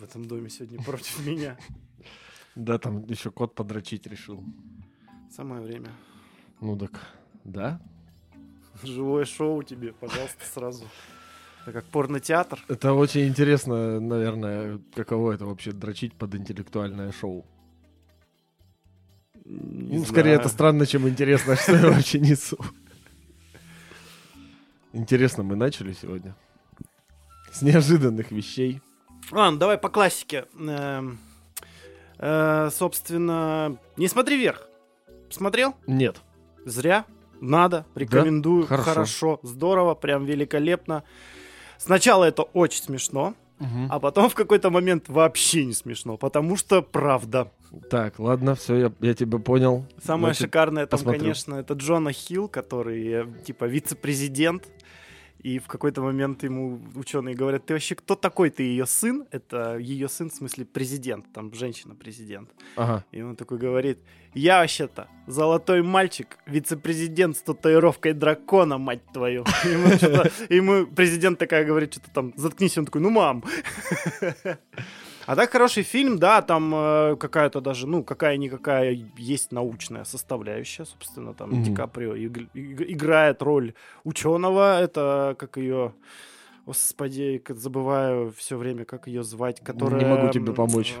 в этом доме сегодня против меня. Да, там еще кот подрочить решил. Самое время. Ну так, да? Живое шоу тебе, пожалуйста, сразу. Это как порнотеатр. Это очень интересно, наверное, каково это вообще дрочить под интеллектуальное шоу. Не ну, скорее, это странно, чем интересно, что я вообще несу. Интересно, мы начали сегодня. С неожиданных вещей. Ладно, давай по классике. Эм, э, собственно, не смотри вверх. Смотрел? Нет. Зря. Надо. Рекомендую. Хорошо. Хорошо. Здорово. Прям великолепно. Сначала это очень смешно, а потом в какой-то момент вообще не смешно, потому что правда. Так, ладно, все, я, я тебя понял. Самое Значит, шикарное там, посмотрю. конечно, это Джона Хилл, который э, типа вице-президент. И в какой-то момент ему ученые говорят, ты вообще кто такой? Ты ее сын? Это ее сын, в смысле президент, там женщина-президент. Ага. И он такой говорит, я вообще-то золотой мальчик, вице-президент с татуировкой дракона, мать твою. Ему, ему президент такая говорит, что-то там, заткнись, он такой, ну мам. А так хороший фильм, да, там э, какая-то даже, ну, какая-никакая есть научная составляющая, собственно, там Мгм. Ди Каприо иг- иг- играет роль ученого, это как ее, господи, забываю все время, как ее звать, которая... могу тебе помочь.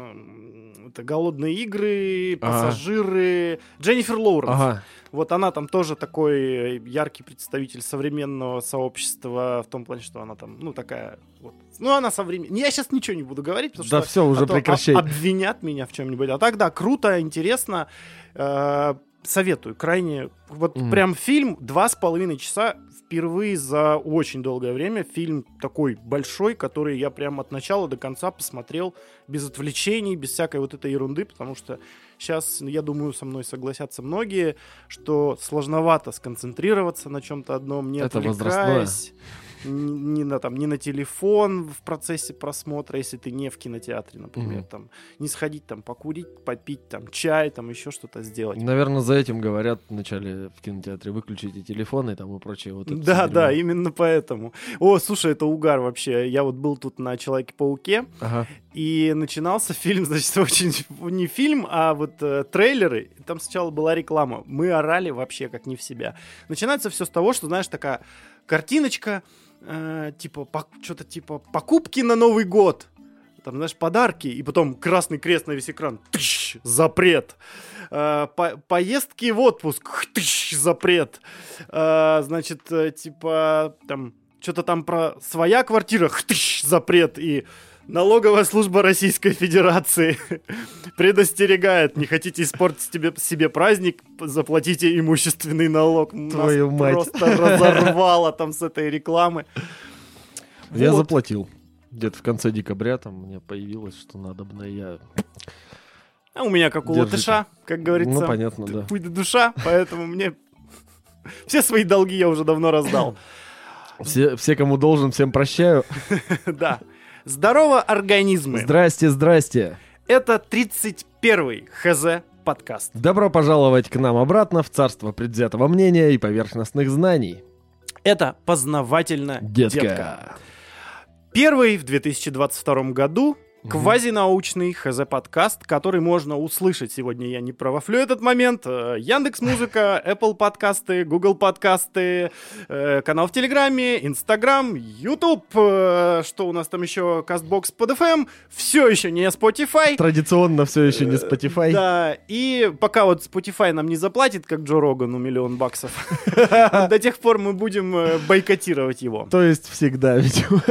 Это «Голодные игры», Ага. «Пассажиры», Дженнифер Лоуренс. Ага. Вот она там тоже такой э, яркий представитель современного сообщества в том плане, что она там, ну, такая вот. Ну, она современная. Я сейчас ничего не буду говорить, потому Да что все, уже а прекращай. об- обвинят меня в чем-нибудь. А так, да, круто, интересно. Э, советую, крайне. Вот Мгм. прям фильм два с половиной часа впервые за очень долгое время. Фильм такой большой, который я прям от начала до конца посмотрел без отвлечений, без всякой вот этой ерунды, потому что сейчас, я думаю, со мной согласятся многие, что сложновато сконцентрироваться на чем-то одном, не Это отвлекаясь. Ни, ни на, там, ни на телефон в процессе просмотра, если ты не в кинотеатре, например, Мгм. там, не сходить там покурить, попить там чай, там еще что-то сделать. Наверное, за этим говорят вначале в кинотеатре выключите телефоны там и прочее. Вот Да, да, именно поэтому. О, слушай, это угар вообще. Я вот был тут на Человеке-пауке, Ага. и начинался фильм, значит, очень не фильм, а вот э, трейлеры. И Там сначала была реклама. Мы орали вообще как не в себя. Начинается все с того, что, знаешь, такая картиночка, э, типа, что-то типа покупки на Новый год. Там, знаешь, подарки, и потом красный крест на весь экран. Тыщ, запрет. Э, по- поездки в отпуск. Тыщ, запрет. Э, значит, э, типа, там, что-то там про своя квартира. Тыщ, запрет. И Налоговая служба Российской Федерации предостерегает, не хотите испортить себе, себе праздник, заплатите имущественный налог. Нас Твою мать. просто разорвало там с этой рекламы. Я Вот. заплатил. Где-то в конце декабря там мне появилось, что надо бы я... А у меня как у Держите. латыша, как говорится. Ну, понятно, да. Путь душа, поэтому мне все свои долги я уже давно раздал. Все, все, кому должен, всем прощаю. Да. Здорово, организмы. Здрасте, здрасте. Это 31-й ХЗ подкаст. Добро пожаловать к нам обратно в царство предвзятого мнения и поверхностных знаний. Это познавательно Детка. детка. Первый в 2022 году квазинаучный ХЗ-подкаст, который можно услышать. Сегодня я не провафлю этот момент. Яндекс Музыка, Apple подкасты, Google подкасты, э, канал в Телеграме, Инстаграм, Ютуб, э, что у нас там еще, Кастбокс под FM, все еще не Spotify. Традиционно все еще не Spotify. Э, Да, и пока вот Spotify нам не заплатит, как Джо Рогану, миллион баксов, до тех пор мы будем э, бойкотировать его. То есть всегда, видимо.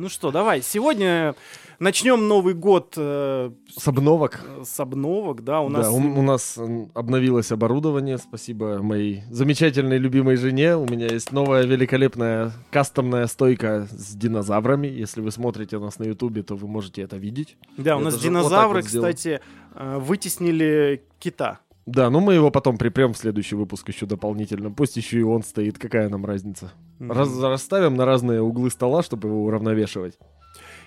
Ну что, давай, сегодня начнем Новый год э, С обновок. с обновок, да, у нас... Да, у, у нас обновилось оборудование, спасибо моей замечательной любимой жене. У меня есть новая великолепная кастомная стойка с динозаврами. Если вы смотрите нас на ютубе, то вы можете это видеть. Да, у я нас вот так динозавры, вот сделал. кстати, э, вытеснили кита. Да, ну мы его потом припрем в следующий выпуск еще дополнительно. Пусть еще и он стоит, какая нам разница. Мгм. Раз- расставим на разные углы стола, чтобы его уравновешивать.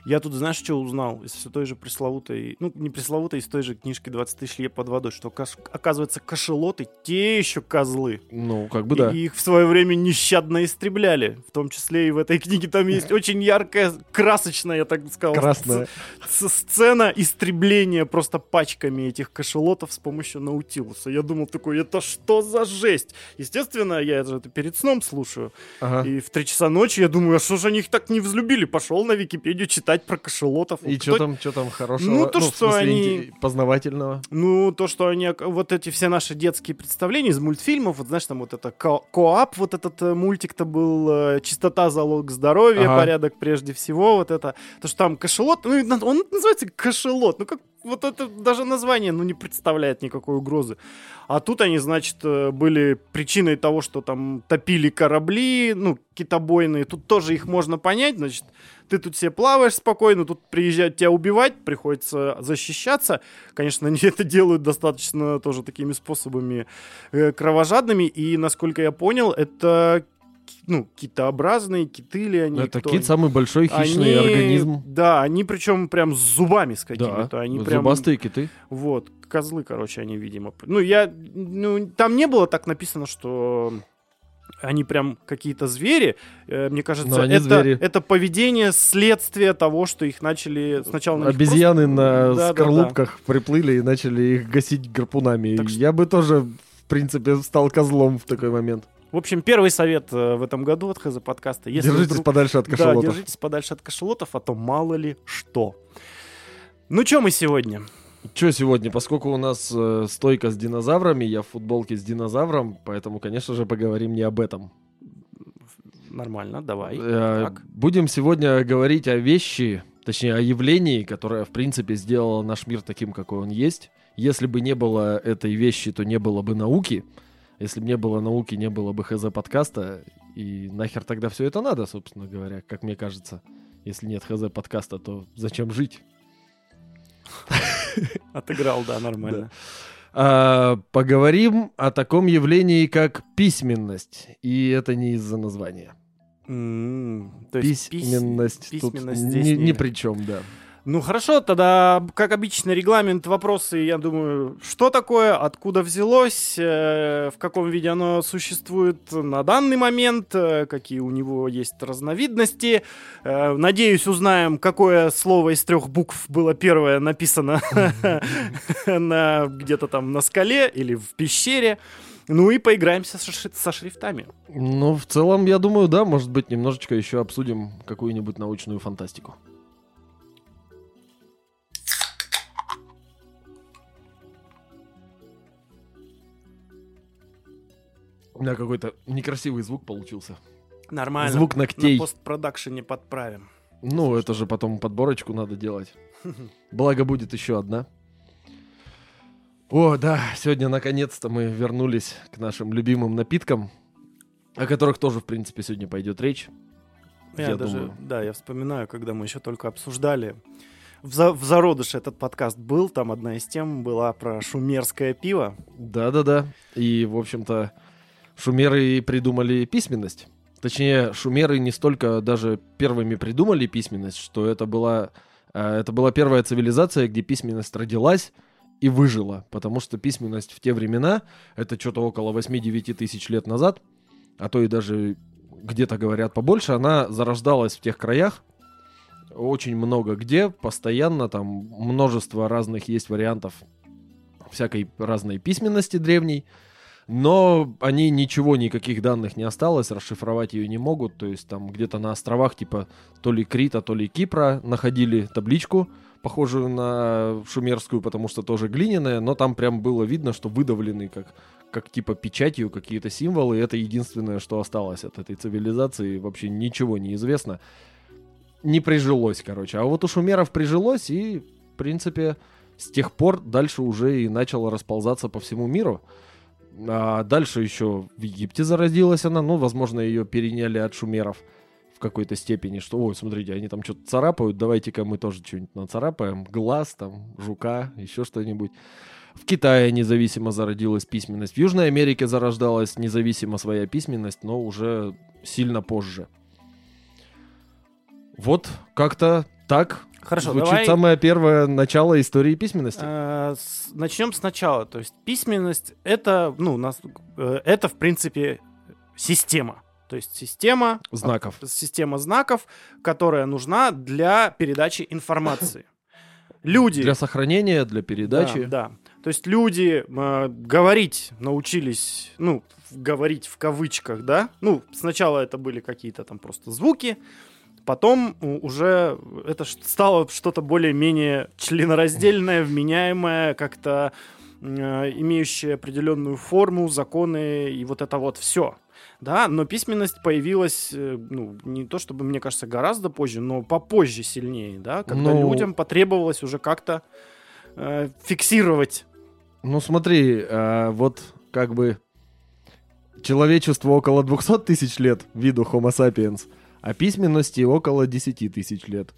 Я тут, знаешь, что узнал? Из все той же пресловутой, ну, не пресловутой, из той же книжки «20 тысяч лет под водой», что, оказывается, кашелоты те еще козлы. Ну, как бы да. И их в свое время нещадно истребляли. В том числе и в этой книге там есть очень яркая, красочная, я так сказал, Красная. сцена истребления просто пачками этих кашелотов с помощью наутилуса. Я думал такой, это что за жесть? Естественно, я это перед сном слушаю. Ага. И в три часа ночи я думаю, а что же они их так не взлюбили? Пошел на Википедию читать про кашелотов. И Вот что там, что там хорошего? Ну, то, в что смысле, они- познавательного. Ну, то, что они, ок- вот эти все наши детские представления из мультфильмов, вот знаешь, там вот это ко- Коап, вот этот э, мультик-то был, э, чистота, залог здоровья, Ага. порядок прежде всего, вот это, то, что там кашелот, ну, он называется кашелот, ну, как, вот это даже название, ну, не представляет никакой угрозы. А тут они, значит, э, были причиной того, что там топили корабли, ну, китобойные, тут тоже их можно понять, значит, ты тут себе плаваешь спокойно, тут приезжают тебя убивать, приходится защищаться. Конечно, они это делают достаточно тоже такими способами э, кровожадными, и, насколько я понял, это ну, китообразные, киты ли они? Это кто кит самый большой хищный Они- организм. Да, они причем прям с зубами с Да, какими-то. Они прям, зубастые киты. вот, козлы, короче, они, видимо. Ну, я, ну, там не было так написано, что они прям какие-то звери. Э, Мне кажется, это, звери. это поведение следствие того, что их начали сначала... на Обезьяны просто- на Да, да, да. скорлупках приплыли и начали их гасить гарпунами. Так что- Я бы тоже, в принципе, стал козлом в такой момент. В общем, первый совет э, в этом году от ХЗ подкаста. Если Держитесь вдруг- подальше от Да, кашалотов. держитесь подальше от кашалотов, а то мало ли что. Ну, что мы сегодня? Что сегодня? Поскольку у нас э, стойка с динозаврами, я в футболке с динозавром, поэтому, конечно же, поговорим не об этом. Нормально, давай. Э, Так. Будем сегодня говорить о вещи, точнее, о явлении, которое, в принципе, сделало наш мир таким, какой он есть. Если бы не было этой вещи, то не было бы науки. Если бы не было науки, не было бы ХЗ подкаста. И нахер тогда все это надо, собственно говоря, как мне кажется. Если нет ХЗ подкаста, то зачем жить? Отыграл, да, нормально. А, поговорим о таком явлении, как письменность. И это не из-за названия. М, То есть пись- Письменность, тут письменность ни, здесь ни не- при чем, да. Ну хорошо, тогда, как обычно, регламент, вопросы, я думаю, что такое, откуда взялось, э, в каком виде оно существует на данный момент, э, какие у него есть разновидности. Э, надеюсь, узнаем, какое слово из трех букв было первое написано на, где-то там на скале или в пещере. Ну и поиграемся со, со шрифтами. Ну, в целом, я думаю, да, может быть, немножечко еще обсудим какую-нибудь научную фантастику. У меня какой-то некрасивый звук получился. Нормально. Звук На ногтей. постпродакшене подправим. Ну, это же потом подборочку надо делать. Благо будет еще одна. О, да, сегодня наконец-то мы вернулись к нашим любимым напиткам, о которых тоже, в принципе, сегодня пойдет речь. Я, Я даже, думаю. да, я вспоминаю, когда мы еще только обсуждали. В, за- в зародыше этот подкаст был, там одна из тем была про шумерское пиво. Да-да-да. И, в общем-то, шумеры придумали письменность. Точнее, шумеры не столько даже первыми придумали письменность, что это была, э, это была первая цивилизация, где письменность родилась и выжила. Потому что письменность в те времена, это что-то около 8-9 тысяч лет назад, а то и даже где-то говорят побольше, она зарождалась в тех краях, очень много где, постоянно там множество разных есть вариантов всякой разной письменности древней, но они ничего, никаких данных не осталось, расшифровать ее не могут, то есть там где-то на островах типа то ли Крита, то ли Кипра находили табличку, похожую на шумерскую, потому что тоже глиняная, но там прям было видно, что выдавлены как, как типа печатью какие-то символы, это единственное, что осталось от этой цивилизации, вообще ничего не известно. Не прижилось, короче. А вот у шумеров прижилось, и, в принципе, с тех пор дальше уже и начало расползаться по всему миру. А дальше еще в Египте зародилась она, ну, возможно, ее переняли от шумеров в какой-то степени, что, ой, смотрите, они там что-то царапают, давайте-ка мы тоже что-нибудь нацарапаем, глаз там, жука, еще что-нибудь. В Китае независимо зародилась письменность, в Южной Америке зарождалась независимо своя письменность, но уже сильно позже. Вот как-то так Хорошо, звучит давай самое первое начало истории письменности. э, с- начнем сначала. То есть письменность это, ну, нас, э, это в принципе система. То есть система Знаков. система знаков, которая нужна для передачи информации. Люди Для сохранения, для передачи. Да, да. То есть люди э, говорить научились, ну, говорить в кавычках, да. Ну, сначала это были какие-то там просто звуки, потом уже это стало что-то более-менее членораздельное, вменяемое, как-то э, имеющее определенную форму, законы и вот это вот все. Да, но письменность появилась, э, ну, не то чтобы, мне кажется, гораздо позже, но попозже сильнее, да, когда Ну- людям потребовалось уже как-то э, фиксировать. Ну смотри, а, вот как бы человечеству около 200 тысяч лет, виду Homo sapiens, а письменности около 10 тысяч лет.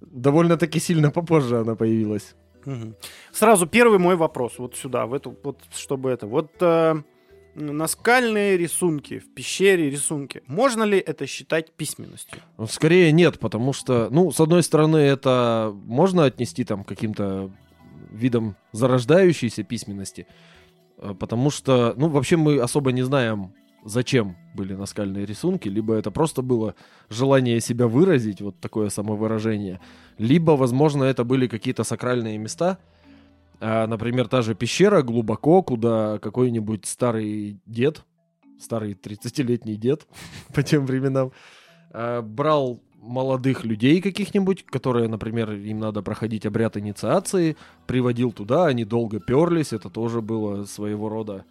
Довольно-таки сильно попозже она появилась. Мгм. Сразу первый мой вопрос, вот сюда, в эту, вот чтобы это, вот э, наскальные рисунки в пещере рисунки, можно ли это считать письменностью? Ну, Скорее нет, потому что, ну, с одной стороны, это можно отнести там каким-то видам зарождающейся письменности, э, потому что, ну, вообще мы особо не знаем, зачем были наскальные рисунки, либо это просто было желание себя выразить, вот такое самовыражение, либо, возможно, это были какие-то сакральные места, А, например, та же пещера глубоко, куда какой-нибудь старый дед, старый 30-летний дед по тем временам, а, брал молодых людей каких-нибудь, которые, например, им надо проходить обряд инициации, приводил туда, они долго перлись, это тоже было своего рода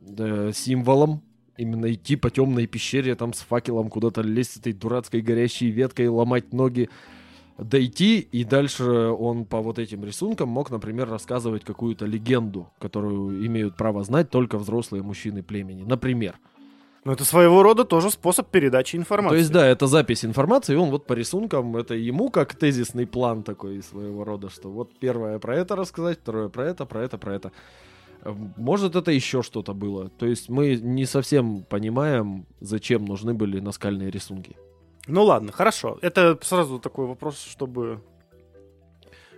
да, символом. Именно идти по темной пещере, там с факелом куда-то лезть с этой дурацкой горящей веткой, ломать ноги, дойти, и дальше он по вот этим рисункам мог, например, рассказывать какую-то легенду, которую имеют право знать только взрослые мужчины племени. Например. Ну, это своего рода тоже способ передачи информации. То есть, да, это запись информации, и он вот по рисункам, это ему как тезисный план такой своего рода, что вот первое про это рассказать, второе про это, про это, про это. Может, это еще что-то было. То есть мы не совсем понимаем, зачем нужны были наскальные рисунки. Ну ладно, хорошо. Это сразу такой вопрос, чтобы,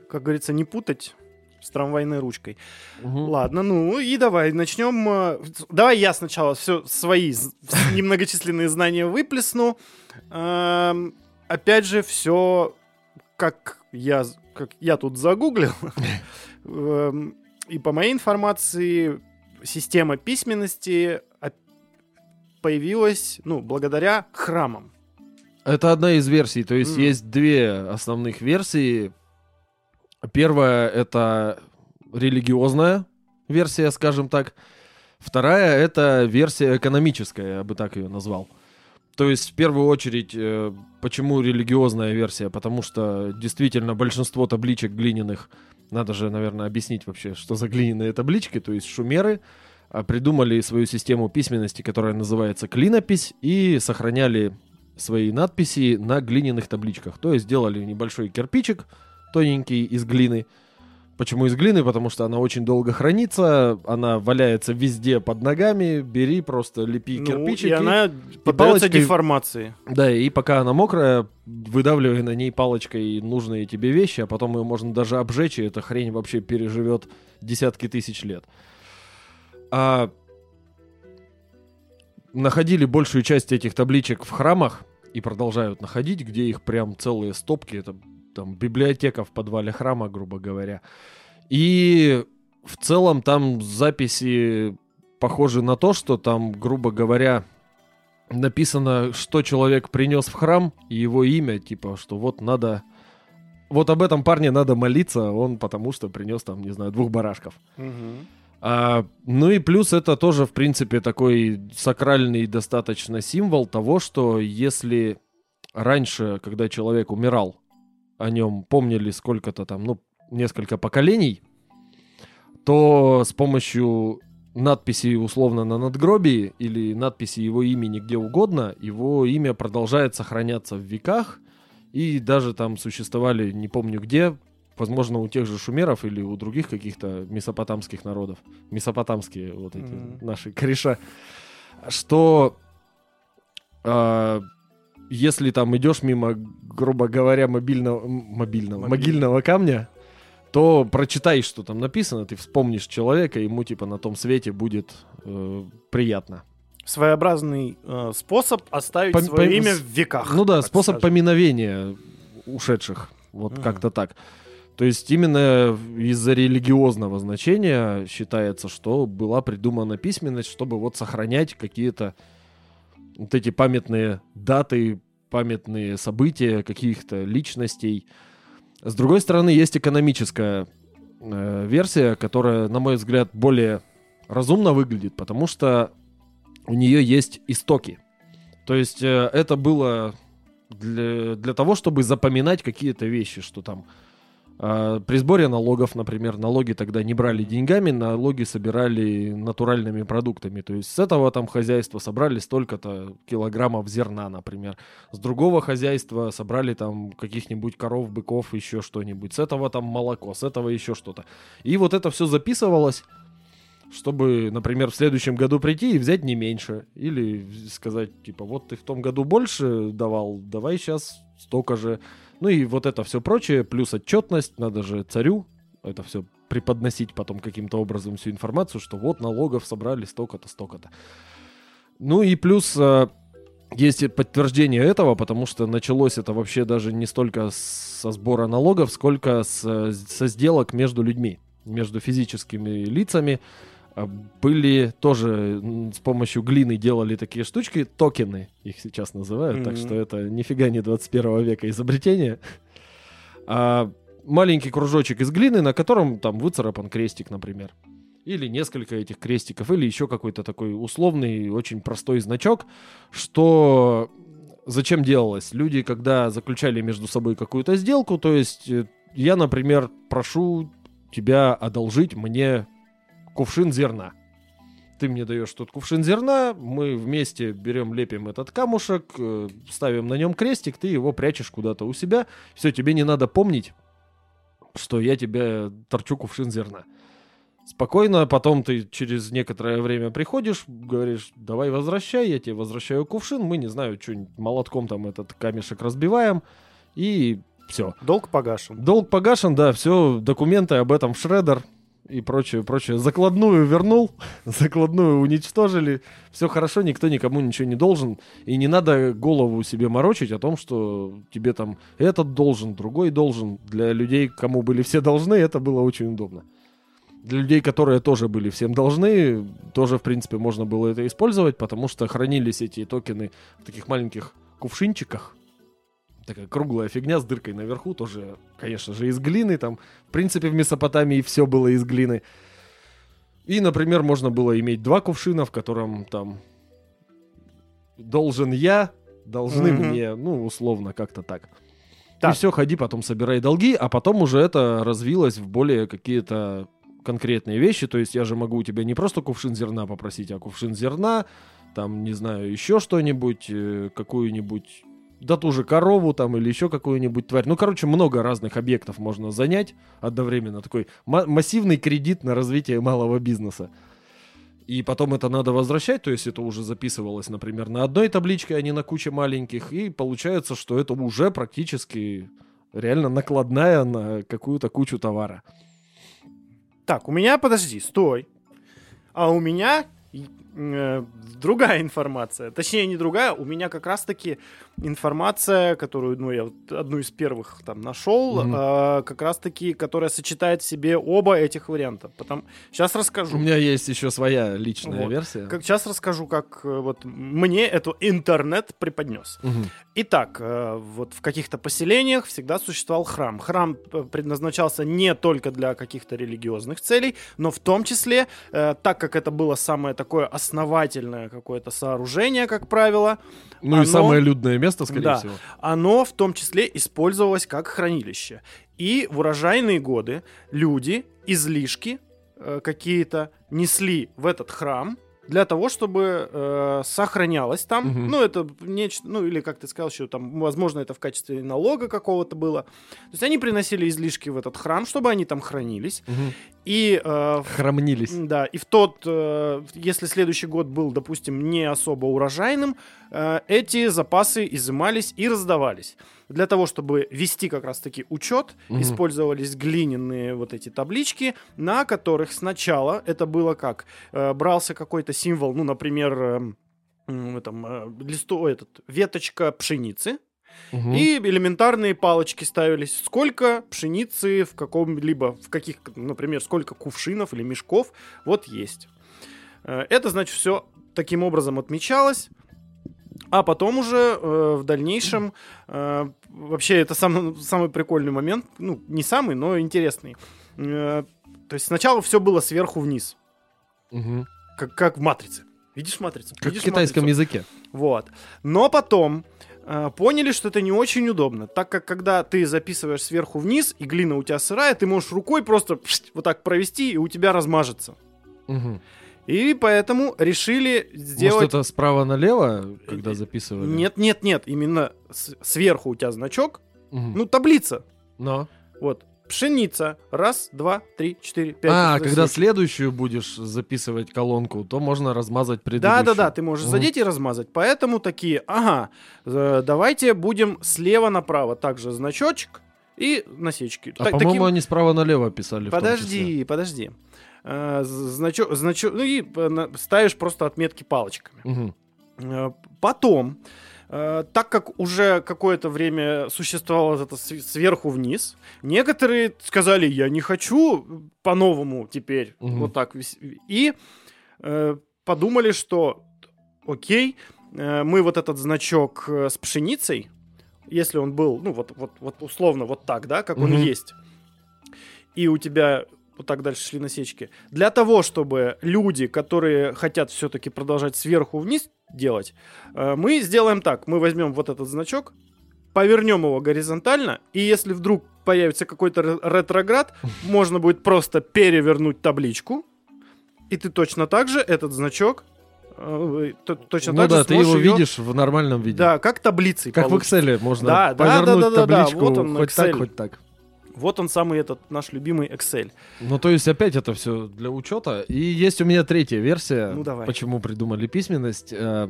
как говорится, не путать с трамвайной ручкой. Мгм. Ладно, ну и давай начнем. э, Давай я сначала все свои немногочисленные знания выплесну. Эм, Опять же, все как я, как я тут загуглил. И по моей информации, система письменности появилась, ну, благодаря храмам. Это одна из версий, то есть Мгм. есть две основных версии. Первая это религиозная версия, скажем так. Вторая это версия экономическая, я бы так ее назвал. То есть в первую очередь, э, почему религиозная версия? Потому что действительно большинство табличек глиняных, надо же, наверное, объяснить вообще, что за глиняные таблички, то есть шумеры а, придумали свою систему письменности, которая называется клинопись, и сохраняли свои надписи на глиняных табличках. То есть сделали небольшой кирпичик, тоненький, из глины. Почему из глины? Потому что она очень долго хранится, она валяется везде под ногами, бери, просто лепи Ну, кирпичики. и она поддается деформации. Да, и пока она мокрая, выдавливай на ней палочкой нужные тебе вещи, а потом ее можно даже обжечь, и эта хрень вообще переживет десятки тысяч лет. А находили большую часть этих табличек в храмах и продолжают находить, где их прям целые стопки. Это там библиотека в подвале храма, грубо говоря. И в целом там записи похожи на то, что там, грубо говоря, написано, что человек принес в храм, и его имя, типа, что вот надо... Вот об этом парне надо молиться, он потому что принес там, не знаю, двух барашков. А, ну и плюс это тоже, в принципе, такой сакральный достаточно символ того, что если раньше, когда человек умирал, о нем помнили сколько-то там, ну, несколько поколений, то с помощью надписи условно на надгробии или надписи его имени где угодно, его имя продолжает сохраняться в веках, и даже там существовали, не помню где, возможно, у тех же шумеров или у других каких-то месопотамских народов, месопотамские вот эти Мгм. наши кореша, что а, если там идешь мимо, грубо говоря, мобильного, мобильного, Мобильного. могильного камня, то прочитай, что там написано, ты вспомнишь человека, ему типа на том свете будет э, приятно. Своеобразный э, способ оставить Пом- свое пом- имя в веках. Ну да, способ скажем. поминовения ушедших. Вот Мгм. как-то так. То есть именно из-за религиозного значения считается, что была придумана письменность, чтобы вот сохранять какие-то вот эти памятные даты, памятные события каких-то личностей. С другой стороны, есть экономическая э, версия, которая, на мой взгляд, более разумно выглядит, потому что у нее есть истоки. То есть э, это было для, для того, чтобы запоминать какие-то вещи, что там при сборе налогов, например, налоги тогда не брали деньгами, налоги собирали натуральными продуктами. То есть с этого там хозяйства собрали столько-то килограммов зерна, например. С другого хозяйства собрали там каких-нибудь коров, быков, еще что-нибудь. С этого там молоко, с этого еще что-то. И вот это все записывалось чтобы, например, в следующем году прийти и взять не меньше. Или сказать, типа, вот ты в том году больше давал, давай сейчас столько же. Ну и вот это все прочее, плюс отчетность, надо же царю это все преподносить потом каким-то образом всю информацию, что вот налогов собрали столько-то, столько-то. Ну и плюс э, есть подтверждение этого, потому что началось это вообще даже не столько со сбора налогов, сколько с- со сделок между людьми, между физическими лицами. А, Были тоже с помощью глины делали такие штучки, токены их сейчас называют, так Мгм. что это нифига не 21 века изобретение. А, маленький кружочек из глины, на котором там выцарапан крестик, например. Или несколько этих крестиков, или еще какой-то такой условный, очень простой значок, что зачем делалось? Люди, когда заключали между собой какую-то сделку, то есть э, я, например, прошу тебя одолжить мне кувшин зерна. Ты мне даешь тут кувшин зерна, мы вместе берем, лепим этот камушек, э, ставим на нем крестик, ты его прячешь куда-то у себя. Все, тебе не надо помнить, что я тебе торчу кувшин зерна. Спокойно, потом ты через некоторое время приходишь, говоришь, давай возвращай, я тебе возвращаю кувшин, мы, не знаю, что-нибудь молотком там этот камешек разбиваем, и все. Долг погашен. Долг погашен, да, все, документы об этом в шредер и прочее, прочее. Закладную вернул, закладную уничтожили, все хорошо, никто никому ничего не должен, и не надо голову себе морочить о том, что тебе там этот должен, другой должен. Для людей, кому были все должны, это было очень удобно. Для людей, которые тоже были всем должны, тоже, в принципе, можно было это использовать, потому что хранились эти токены в таких маленьких кувшинчиках. Такая круглая фигня с дыркой наверху, тоже, конечно же, из глины. Там, в принципе, в Месопотамии все было из глины. И, например, можно было иметь два кувшина, в котором там должен я, должны Мгм. мне, ну, условно, как-то так. Так. И все, ходи, потом собирай долги, а потом уже это развилось в более какие-то конкретные вещи. То есть я же могу у тебя не просто кувшин зерна попросить, а кувшин зерна, там, не знаю, еще что-нибудь, э, какую-нибудь, да ту же корову там или еще какую-нибудь тварь. Ну, короче, много разных объектов можно занять одновременно. Такой ма- массивный кредит на развитие малого бизнеса. И потом это надо возвращать, то есть это уже записывалось, например, на одной табличке, а не на куче маленьких. И получается, что это уже практически реально накладная на какую-то кучу товара. Так, у меня, подожди, стой. А у меня другая информация. Точнее, не другая, у меня как раз-таки информация, которую, ну, я вот одну из первых там нашел, Мгм. э, как раз-таки, которая сочетает в себе оба этих варианта. Потом... Сейчас расскажу. У меня есть еще своя личная Вот. версия. Как, сейчас расскажу, как э, вот мне эту интернет преподнес. Мгм. Итак, э, вот в каких-то поселениях всегда существовал храм. Храм э, предназначался не только для каких-то религиозных целей, но в том числе, э, так как это было самое такое основательное какое-то сооружение, как правило, Ну и Оно- самое людное место, скорее Да. всего. оно в том числе использовалось как хранилище. И в урожайные годы люди излишки э, какие-то несли в этот храм для того, чтобы э, сохранялось там. Мгм. Ну, это нечто, ну, или, как ты сказал, еще там, возможно, это в качестве налога какого-то было. То есть они приносили излишки в этот храм, чтобы они там хранились. Мгм. И э, Храмнились. да, и в тот, э, если следующий год был, допустим, не особо урожайным, э, эти запасы изымались и раздавались. Для того, чтобы вести как раз-таки учет, Мгм. использовались глиняные вот эти таблички, на которых сначала это было как? Э, брался какой-то символ, ну, например, э, м, там, э, листу, этот, веточка пшеницы, Мгм. и элементарные палочки ставились. Сколько пшеницы в каком-либо, в каких, например, сколько кувшинов или мешков вот есть. Э, Это, значит, все таким образом отмечалось. А потом уже э, в дальнейшем, э, вообще это самый, самый прикольный момент, ну, не самый, но интересный. Э, то есть сначала все было сверху вниз, Мгм. как, как в «Матрице». Видишь «Матрицу»? Как в Видишь китайском «Матрицу»? языке. Вот. Но потом э, поняли, что это не очень удобно, так как когда ты записываешь сверху вниз, и глина у тебя сырая, ты можешь рукой просто пшт, вот так провести, и у тебя размажется. Мгм. И поэтому решили сделать... Может, это справа налево, когда записывали? Нет, нет, нет, именно сверху у тебя значок, Мгм. ну, таблица. Но. Вот. Пшеница. Раз, два, три, четыре, пять. А, шесть, когда следующую будешь записывать колонку, то можно размазать Да, предыдущую. да, да, ты можешь Мгм. задеть и размазать. Поэтому такие, ага, э, давайте будем слева направо также значочек и насечки. А Так- по-моему, таким- они справа налево писали. Подожди, подожди. Э, Значок, значок, ну и э, ставишь просто отметки палочками. Э, Потом, так как уже какое-то время существовало это св- сверху вниз, некоторые сказали, я не хочу по-новому теперь Мгм. вот так. И подумали, что окей, мы вот этот значок с пшеницей, если он был, ну вот, вот, вот условно вот так, да, как он Мгм. есть, и у тебя вот так дальше шли насечки. Для того, чтобы люди, которые хотят все-таки продолжать сверху вниз делать, э, мы сделаем так. Мы возьмем вот этот значок, повернем его горизонтально, и если вдруг появится какой-то ре- ретроград, можно будет просто перевернуть табличку, и ты точно так же этот значок э, точно Ну так да, же ты его её- видишь в ннормальном виде. Да, как таблицей Как в получится. Excel можно Да, да, повернуть да, да, да, да, табличку вот он, хоть Excel. так, хоть так. Вот он самый этот наш любимый Excel. Ну, то есть опять это все для учета. И есть у меня третья версия, Ну, давай. почему придумали письменность. Э,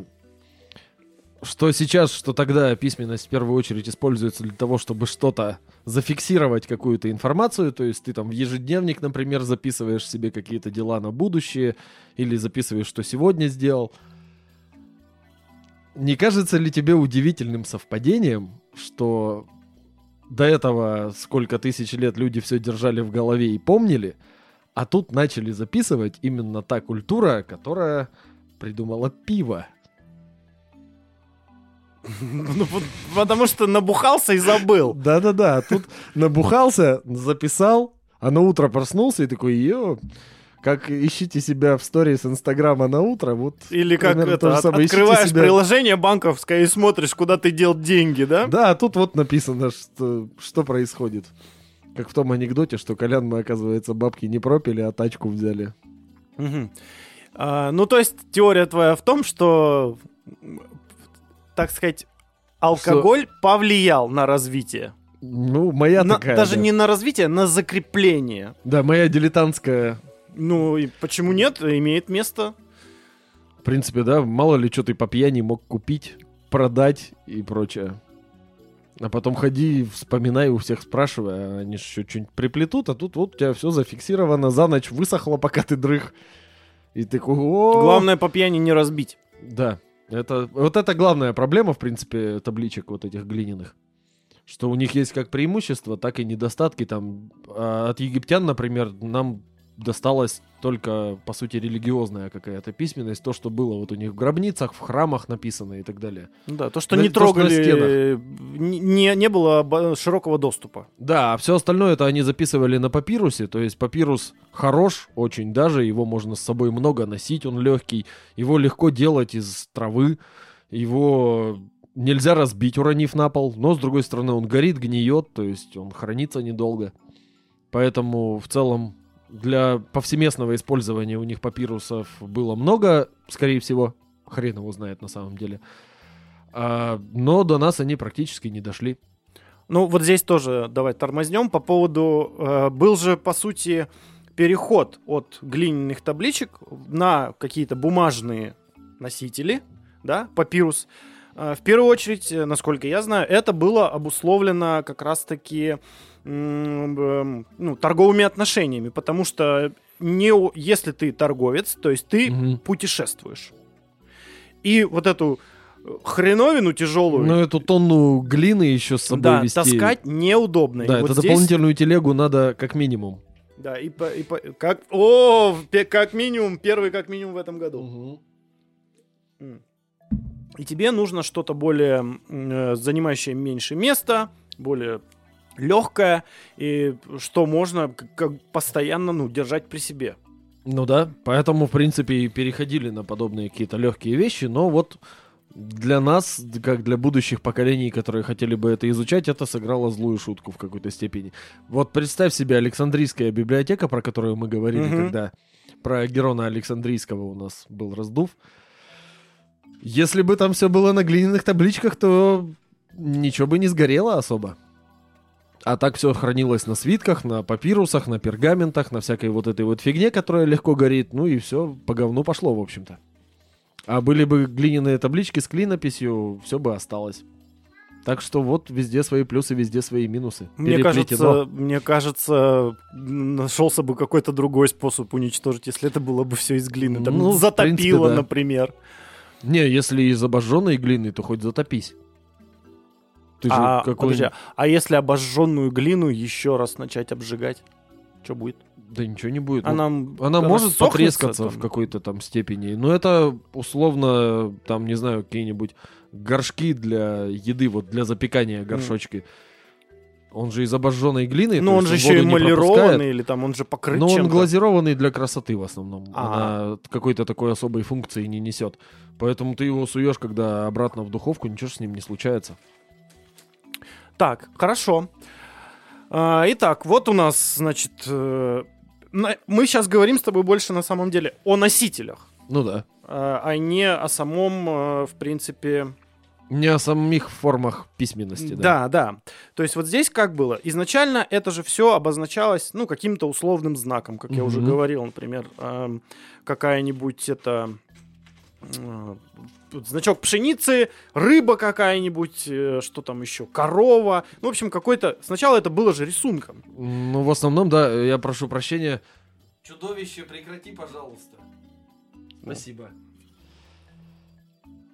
Что сейчас, что тогда письменность в первую очередь используется для того, чтобы что-то зафиксировать, какую-то информацию. То есть ты там в ежедневник, например, записываешь себе какие-то дела на будущее или записываешь, что сегодня сделал. Не кажется ли тебе удивительным совпадением, что до этого сколько тысяч лет люди все держали в голове и помнили, а тут начали записывать именно та культура, которая придумала пиво. Ну, потому что набухался и забыл. Да-да-да, тут набухался, записал, а на утро проснулся и такой, ё, как ищите себя в сторис Инстаграма на утро, вот Или как примерно то это, от- самое. Открываешь себя- приложение банковское и смотришь, куда ты дел деньги, да? Да, тут вот написано, что, что происходит. Как в том анекдоте, что Колян мы, оказывается, бабки не пропили, а тачку взяли. Мгм. А, ну, то есть теория твоя в том, что, так сказать, алкоголь повлиял на развитие. Ну, моя На- такая. даже да. не на развитие, а на закрепление. Да, моя дилетантская. Ну, и почему нет? Имеет место. В принципе, да, мало ли что ты по пьяни мог купить, продать и прочее. А потом ходи, вспоминай, у всех спрашивай, а они же еще что-нибудь приплетут, а тут вот у тебя все зафиксировано, за ночь высохло, пока ты дрых. И ты такой, о Главное по пьяни не разбить. Да, это, вот это главная проблема, в принципе, табличек вот этих глиняных. Что у них есть как преимущества, так и недостатки. Там а, от египтян, например, нам досталась только, по сути, религиозная какая-то письменность. То, что было вот у них в гробницах, в храмах написано и так далее. Да, то, что Да, не то, трогали, не, не было широкого доступа. Да, а все остальное это они записывали на папирусе. То есть папирус хорош очень даже, его можно с собой много носить, он легкий. Его легко делать из травы. Его нельзя разбить, уронив на пол. Но, с другой стороны, он горит, гниет, то есть он хранится недолго. Поэтому в целом для повсеместного использования у них папирусов было много, скорее всего, хрен его знает на самом деле. А, но до нас они практически не дошли. Ну, вот здесь тоже давай тормознем по поводу... Э, был же, по сути, переход от глиняных табличек на какие-то бумажные носители, да, папирус. Э, в первую очередь, э, насколько я знаю, это было обусловлено как раз-таки ну, торговыми отношениями, потому что не, если ты торговец, то есть ты угу. путешествуешь. И вот эту хреновину тяжелую. Ну, эту тонну глины еще с собой да, вести. таскать неудобно. Да, и это вот дополнительную здесь... телегу надо как минимум. Да, и, по, и по, как, о, как минимум, первый как минимум в этом году. Угу. И тебе нужно что-то более, э, занимающее меньше места, более легкое, и что можно как, постоянно ну, держать при себе. Ну да, поэтому, в принципе, и переходили на подобные какие-то легкие вещи, но вот для нас, как для будущих поколений, которые хотели бы это изучать, это сыграло злую шутку в какой-то степени. Вот представь себе Александрийская библиотека, про которую мы говорили, mm-hmm. когда про Герона Александрийского у нас был раздув. Если бы там все было на глиняных табличках, то ничего бы не сгорело особо. А так все хранилось на свитках, на папирусах, на пергаментах, на всякой вот этой вот фигне, которая легко горит. Ну и все по говну пошло, в общем-то. А были бы глиняные таблички с клинописью, все бы осталось. Так что вот везде свои плюсы, везде свои минусы. Мне кажется, мне кажется, нашелся бы какой-то другой способ уничтожить, если это было бы все из глины. Там ну, затопило, принципе, да. например. Не, если из обожженной глины, то хоть затопись. Ты а, какой... подожди, а если обожженную глину еще раз начать обжигать, что будет? Да ничего не будет. Она, ну, она может потрескаться там. в какой-то там степени. Но это условно, там, не знаю, какие-нибудь горшки для еды, вот для запекания горшочки. Mm. Он же из обожженной глины. Ну, он же еще эмалированный, или там он же покрыт Но он глазированный для красоты в основном. А-а-а. Она какой-то такой особой функции не несет. Поэтому ты его суешь, когда обратно в духовку, ничего с ним не случается. Так, хорошо. А, итак, вот у нас, значит, э, мы сейчас говорим с тобой больше на самом деле о носителях. Ну да. А, а не о самом, э, в принципе... Не о самих формах письменности, да. Да, да. То есть вот здесь как было? Изначально это же все обозначалось, ну, каким-то условным знаком, как mm-hmm. я уже говорил, например, какая-нибудь это значок пшеницы, рыба какая-нибудь, э, что там еще, корова. Ну, в общем, какой-то... Сначала это было же рисунком. Ну, в основном, да, я прошу прощения. Чудовище, прекрати, пожалуйста. Спасибо.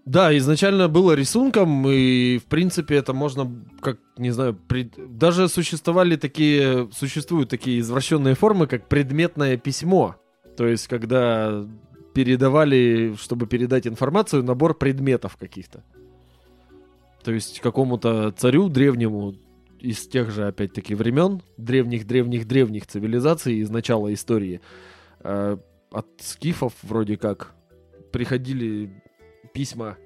Да, изначально было рисунком, и, в принципе, это можно, как, не знаю, пред... даже существовали такие, существуют такие извращенные формы, как предметное письмо. То есть, когда передавали, чтобы передать информацию, набор предметов каких-то. То есть какому-то царю древнему из тех же, опять-таки, времен, древних-древних-древних цивилизаций из начала истории, э, от скифов вроде как приходили письма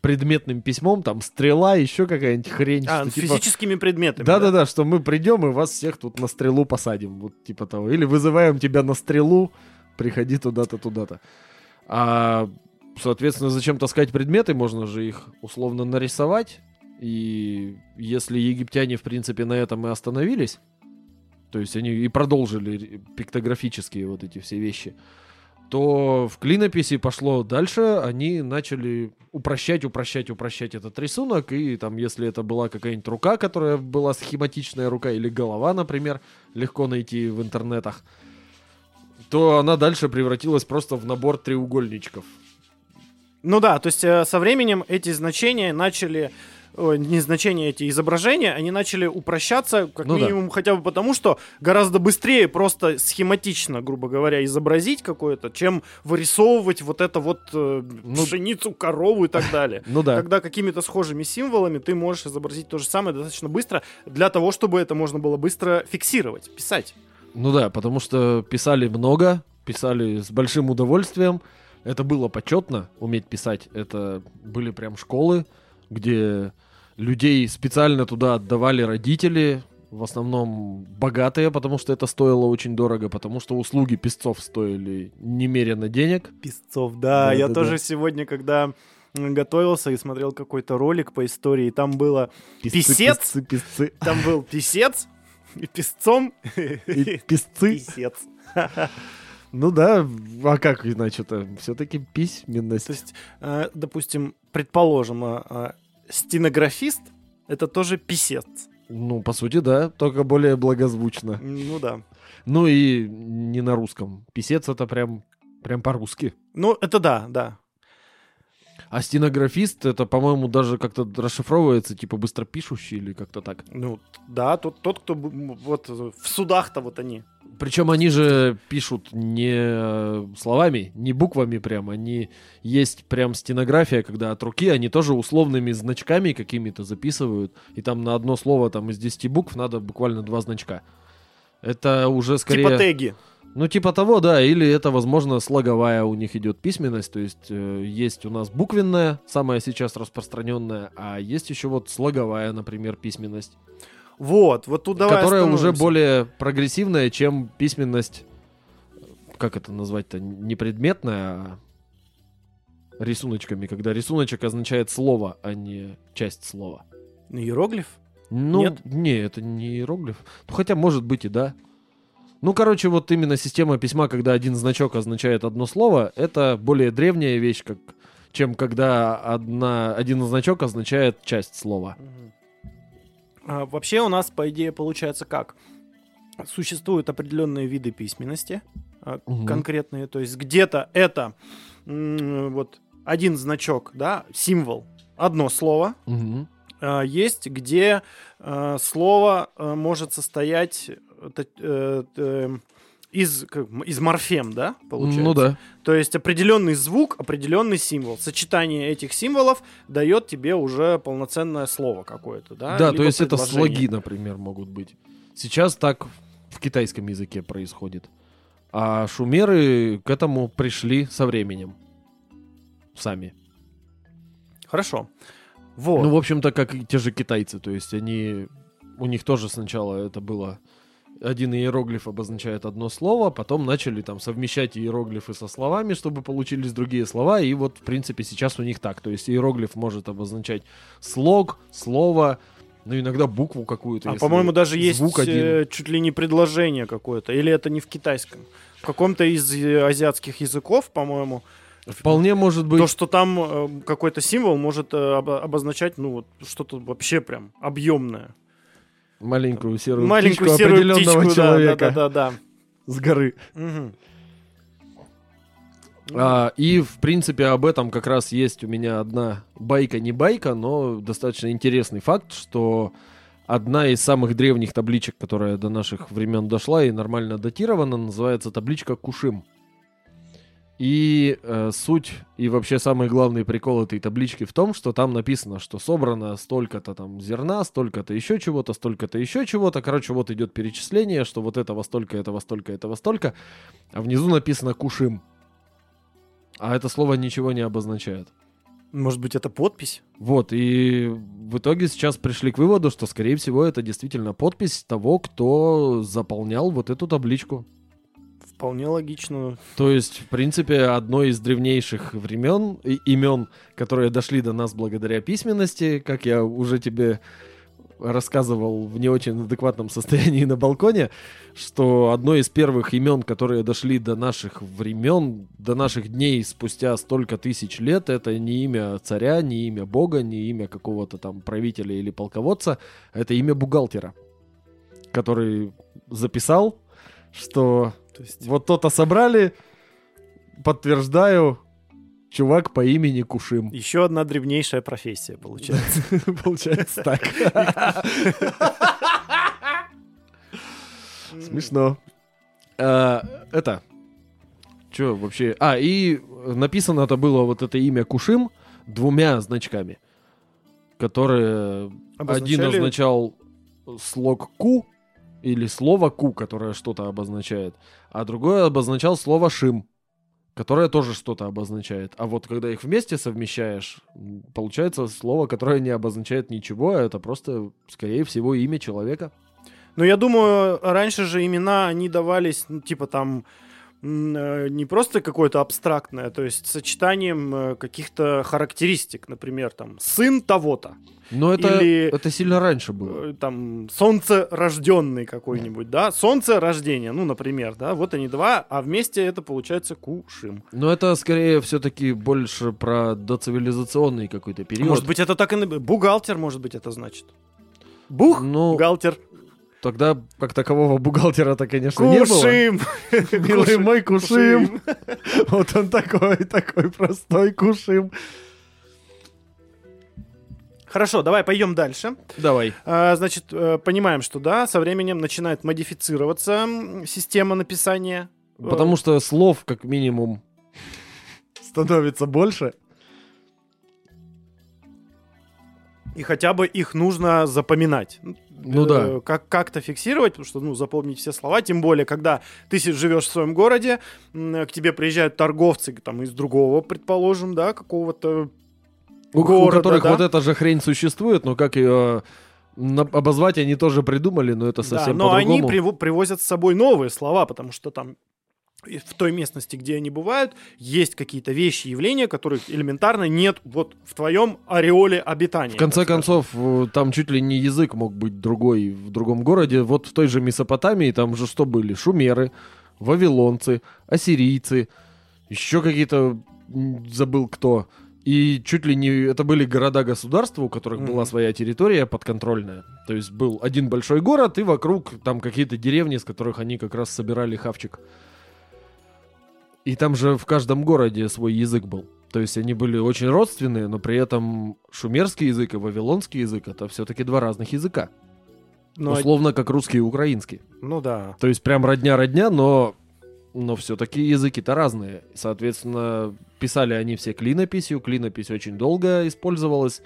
предметным письмом, там стрела, еще какая-нибудь хрень. А, что, типа... физическими предметами. Да-да-да, что мы придем и вас всех тут на стрелу посадим, вот типа того. Или вызываем тебя на стрелу, приходи туда-то, туда-то. А, соответственно, зачем таскать предметы? Можно же их условно нарисовать. И если египтяне, в принципе, на этом и остановились, то есть они и продолжили пиктографические вот эти все вещи, то в клинописи пошло дальше, они начали упрощать, упрощать, упрощать этот рисунок, и там, если это была какая-нибудь рука, которая была схематичная рука, или голова, например, легко найти в интернетах, то она дальше превратилась просто в набор треугольничков. Ну да, то есть э, со временем эти значения начали не значения эти изображения, они начали упрощаться, как ну минимум, да. хотя бы потому, что гораздо быстрее просто схематично, грубо говоря, изобразить какое-то, чем вырисовывать вот это вот э, ну, пшеницу, корову и так далее. Ну да. Когда какими-то схожими символами ты можешь изобразить то же самое достаточно быстро, для того, чтобы это можно было быстро фиксировать, писать. Ну да, потому что писали много, писали с большим удовольствием. Это было почетно, уметь писать. Это были прям школы, где людей специально туда отдавали родители, в основном богатые, потому что это стоило очень дорого, потому что услуги песцов стоили немерено денег. Песцов, да. Да, Я да, тоже да. сегодня, когда готовился и смотрел какой-то ролик по истории, там было Песцы, Писец? песцы, песцы. Там был писец, и песцом, И песцы. писец. Ну да, а как иначе-то? Все-таки письменность. То есть, э, допустим, предположим, э, э, стенографист — это тоже писец. Ну, по сути, да, только более благозвучно. Ну да. Ну и не на русском. Писец это прям, прям по-русски. Ну, это да, да. А стенографист это, по-моему, даже как-то расшифровывается, типа быстропишущий или как-то так. Ну, да, тот, тот кто вот в судах-то вот они. Причем они же пишут не э, словами, не буквами прям, они есть прям стенография, когда от руки они тоже условными значками какими-то записывают, и там на одно слово там из 10 букв надо буквально два значка. Это уже скорее... Типа теги. Ну, типа того, да, или это, возможно, слоговая у них идет письменность, то есть э, есть у нас буквенная, самая сейчас распространенная, а есть еще вот слоговая, например, письменность, Вот, вот тут давай которая уже более прогрессивная, чем письменность, как это назвать-то, не предметная, а рисуночками, когда рисуночек означает слово, а не часть слова. Иероглиф? Ну, Нет? не, это не иероглиф. Ну, хотя, может быть, и да. Ну, короче, вот именно система письма, когда один значок означает одно слово, это более древняя вещь, как, чем когда одна, один значок означает часть слова. А, вообще у нас, по идее, получается как? Существуют определенные виды письменности, Мгм. конкретные, то есть где-то это вот один значок, да, символ, одно слово. А, есть, где а, слово а, может состоять э, э, э, из, как, из морфем, да, получается? Ну да. То есть определенный звук, определенный символ. Сочетание этих символов дает тебе уже полноценное слово какое-то, да? Да, либо то есть это слоги, например, могут быть. Сейчас так в китайском языке происходит. А шумеры к этому пришли со временем. Сами. Хорошо. Вот. Ну, в общем-то, как и те же китайцы. То есть они... У них тоже сначала это было... Один иероглиф обозначает одно слово, потом начали там совмещать иероглифы со словами, чтобы получились другие слова, и вот, в принципе, сейчас у них так. То есть иероглиф может обозначать слог, слово, ну, иногда букву какую-то. а по-моему, даже есть один. э, чуть ли не предложение какое-то. Или это не в китайском. В каком-то из э, азиатских языков, по-моему, Вполне может быть... то, что там э, какой-то символ может обо- обозначать, ну, вот что-то вообще прям объемное. Маленькую серую Маленькую птичку серую определенного птичку, да, да, человека да, да, с горы. да. Мгм. А, и, в принципе, об этом как раз есть у меня одна байка, не байка, но достаточно интересный факт, что одна из самых древних табличек, которая до наших времен дошла и нормально датирована, называется табличка Кушим. И э, суть и вообще самый главный прикол этой таблички в том, что там написано, что собрано столько-то там зерна, столько-то еще чего-то, столько-то еще чего-то. Короче, вот идет перечисление, что вот этого столько, этого столько, этого столько. А внизу написано Кушим. А это слово ничего не обозначает. Может быть, это подпись? Вот, и в итоге сейчас пришли к выводу, что, скорее всего, это действительно подпись того, кто заполнял вот эту табличку. Вполне логично. То есть, в принципе, одно из древнейших времен, и- имен, которые дошли до нас благодаря письменности, как я уже тебе рассказывал в не очень адекватном состоянии на балконе, что одно из первых имен, которые дошли до наших времен, до наших дней спустя столько тысяч лет, это не имя царя, не имя бога, не имя какого-то там правителя или полководца, это имя бухгалтера, который записал, что То есть, вот то-то собрали, подтверждаю, чувак по имени Кушим. еще одна древнейшая профессия, получается. Получается так. Смешно. А, Это. Че вообще? А, и написано это было вот это имя Кушим двумя значками, которые один означал слог Ку или слово Ку, которое что-то обозначает, а другой обозначал слово Шим, которое тоже что-то обозначает. А вот когда их вместе совмещаешь, получается слово, которое не обозначает ничего, а это просто, скорее всего, имя человека. Но я думаю, раньше же имена, они давались, ну, типа там, не просто какое-то абстрактное, то есть сочетанием э, каких-то характеристик, например, там, сын того-то, Но это, Или- это сильно раньше было. э, там, солнцерожденный какой-нибудь, да, солнце рождения, ну, например, да, вот они два, а вместе это получается Кушим. Но это скорее все-таки больше про доцивилизационный какой-то период. Может быть, это так и... Бухгалтер, может быть, это значит. Бух, Ну, бухгалтер, тогда как такового бухгалтера-то, конечно, не было. Кушим. Милый мой Кушим. Вот он такой, такой простой Кушим. Хорошо, давай пойдем дальше. Давай. А, Значит, э, понимаем, что да, со временем начинает модифицироваться система написания. Э, Потому что слов, как минимум, становится больше. И хотя бы их нужно запоминать. Ну Э, да. Как- как-то фиксировать, потому что, ну, запомнить все слова, тем более, когда ты живешь в своем городе, м, к тебе приезжают торговцы там из другого, предположим, да, какого-то У, у города, которых да? вот эта же хрень существует, но как ее обозвать они тоже придумали, но это Да, совсем но они по-другому. приво- привозят с собой новые слова, потому что там в той местности, где они бывают, есть какие-то вещи, явления, которых элементарно нет вот в твоем ореоле обитания. В конце концов, э, там чуть ли не язык мог быть другой в другом городе. Вот в той же Месопотамии там же что были? Шумеры, вавилонцы, ассирийцы, еще какие-то, забыл кто. И чуть ли не это были города-государства, у которых была Мгм. своя территория подконтрольная. То есть был один большой город, и вокруг там какие-то деревни, с которых они как раз собирали хавчик. И там же в каждом городе свой язык был. То есть они были очень родственные, но при этом шумерский язык и вавилонский язык это все-таки два разных языка. Ну, Условно, как русский и украинский. ну да. То есть прям родня-родня, но, но все-таки языки-то разные. Соответственно, писали они все клинописью. Клинопись очень долго использовалась.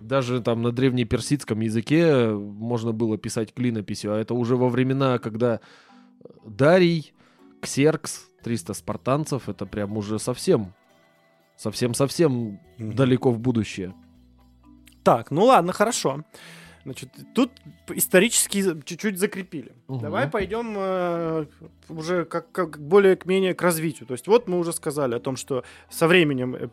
Даже там на древнеперсидском языке можно было писать клинописью, а это уже во времена, когда Дарий, Ксеркс, 300 спартанцев, это прям уже совсем, совсем-совсем Мгм. далеко в будущее. Так, ну ладно, хорошо. Значит, тут исторически чуть-чуть закрепили. Мгм. Давай пойдем э, уже как, как более к менее к развитию. То есть вот мы уже сказали о том, что со временем э,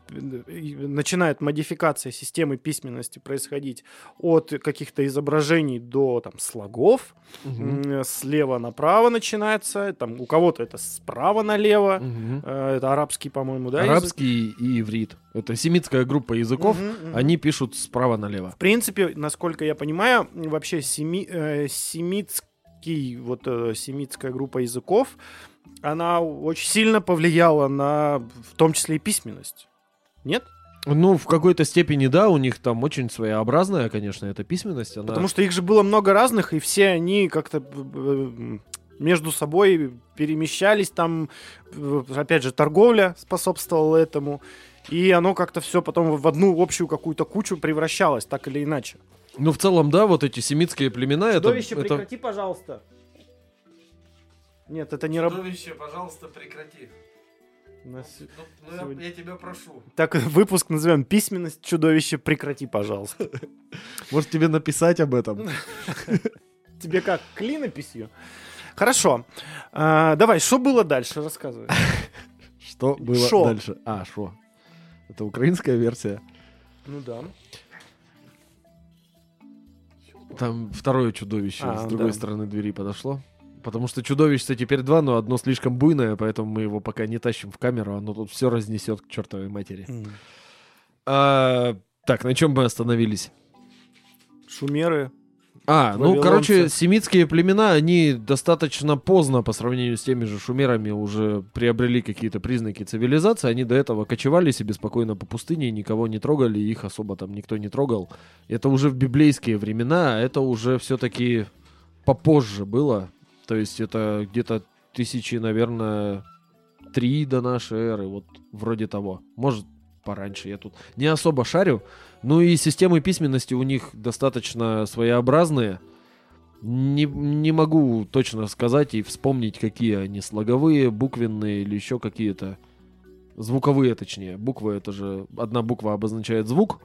начинает модификация системы письменности происходить от каких-то изображений до там слогов. М, Слева направо начинается, там у кого-то это справа налево. Э, Это арабский, по-моему, да? язык? Арабский и иврит. Это семитская группа языков. Мгм, мгм. Они пишут справа налево. В принципе, насколько я понимаю, вообще семи, э, семитский, вот э, семитская группа языков, она очень сильно повлияла на, в том числе и письменность. Нет? Ну, в какой-то степени, да, у них там очень своеобразная, конечно, эта письменность. Она... Потому что их же было много разных, и все они как-то э, между собой перемещались там. э, Опять же, торговля способствовала этому. И оно как-то все потом в одну общую какую-то кучу превращалось, так или иначе. Ну, в целом, да, вот эти семитские племена, это... Чудовище, это- прекрати, пожалуйста. Нет, это не работает. пожалуйста, прекрати. Нас Ну, Сегодня- я тебя прошу. Так, выпуск назовем «Письменность чудовище, прекрати, пожалуйста». Может, тебе написать об этом? Тебе как, клинописью? Хорошо. А, давай, что было дальше, рассказывай. Что было дальше? А, шо. Это украинская версия. Ну да. Там второе чудовище А, с другой да. стороны двери подошло. Потому что чудовищ-то теперь два, но одно слишком буйное, поэтому мы его пока не тащим в камеру, оно тут все разнесет к чертовой матери. А, так, на чем мы остановились? Шумеры. А, ну, короче, семитские племена, они достаточно поздно по сравнению с теми же шумерами уже приобрели какие-то признаки цивилизации. Они до этого кочевали себе спокойно по пустыне, никого не трогали, их особо там никто не трогал. Это уже в библейские времена, а это уже все-таки попозже было. То есть это где-то тысячи, наверное, три до нашей эры, вот вроде того. Может, пораньше, я тут не особо шарю. Ну и системы письменности у них достаточно своеобразные. Не, не могу точно сказать и вспомнить, какие они слоговые, буквенные или еще какие-то. Звуковые, точнее. Буквы это же одна буква обозначает звук,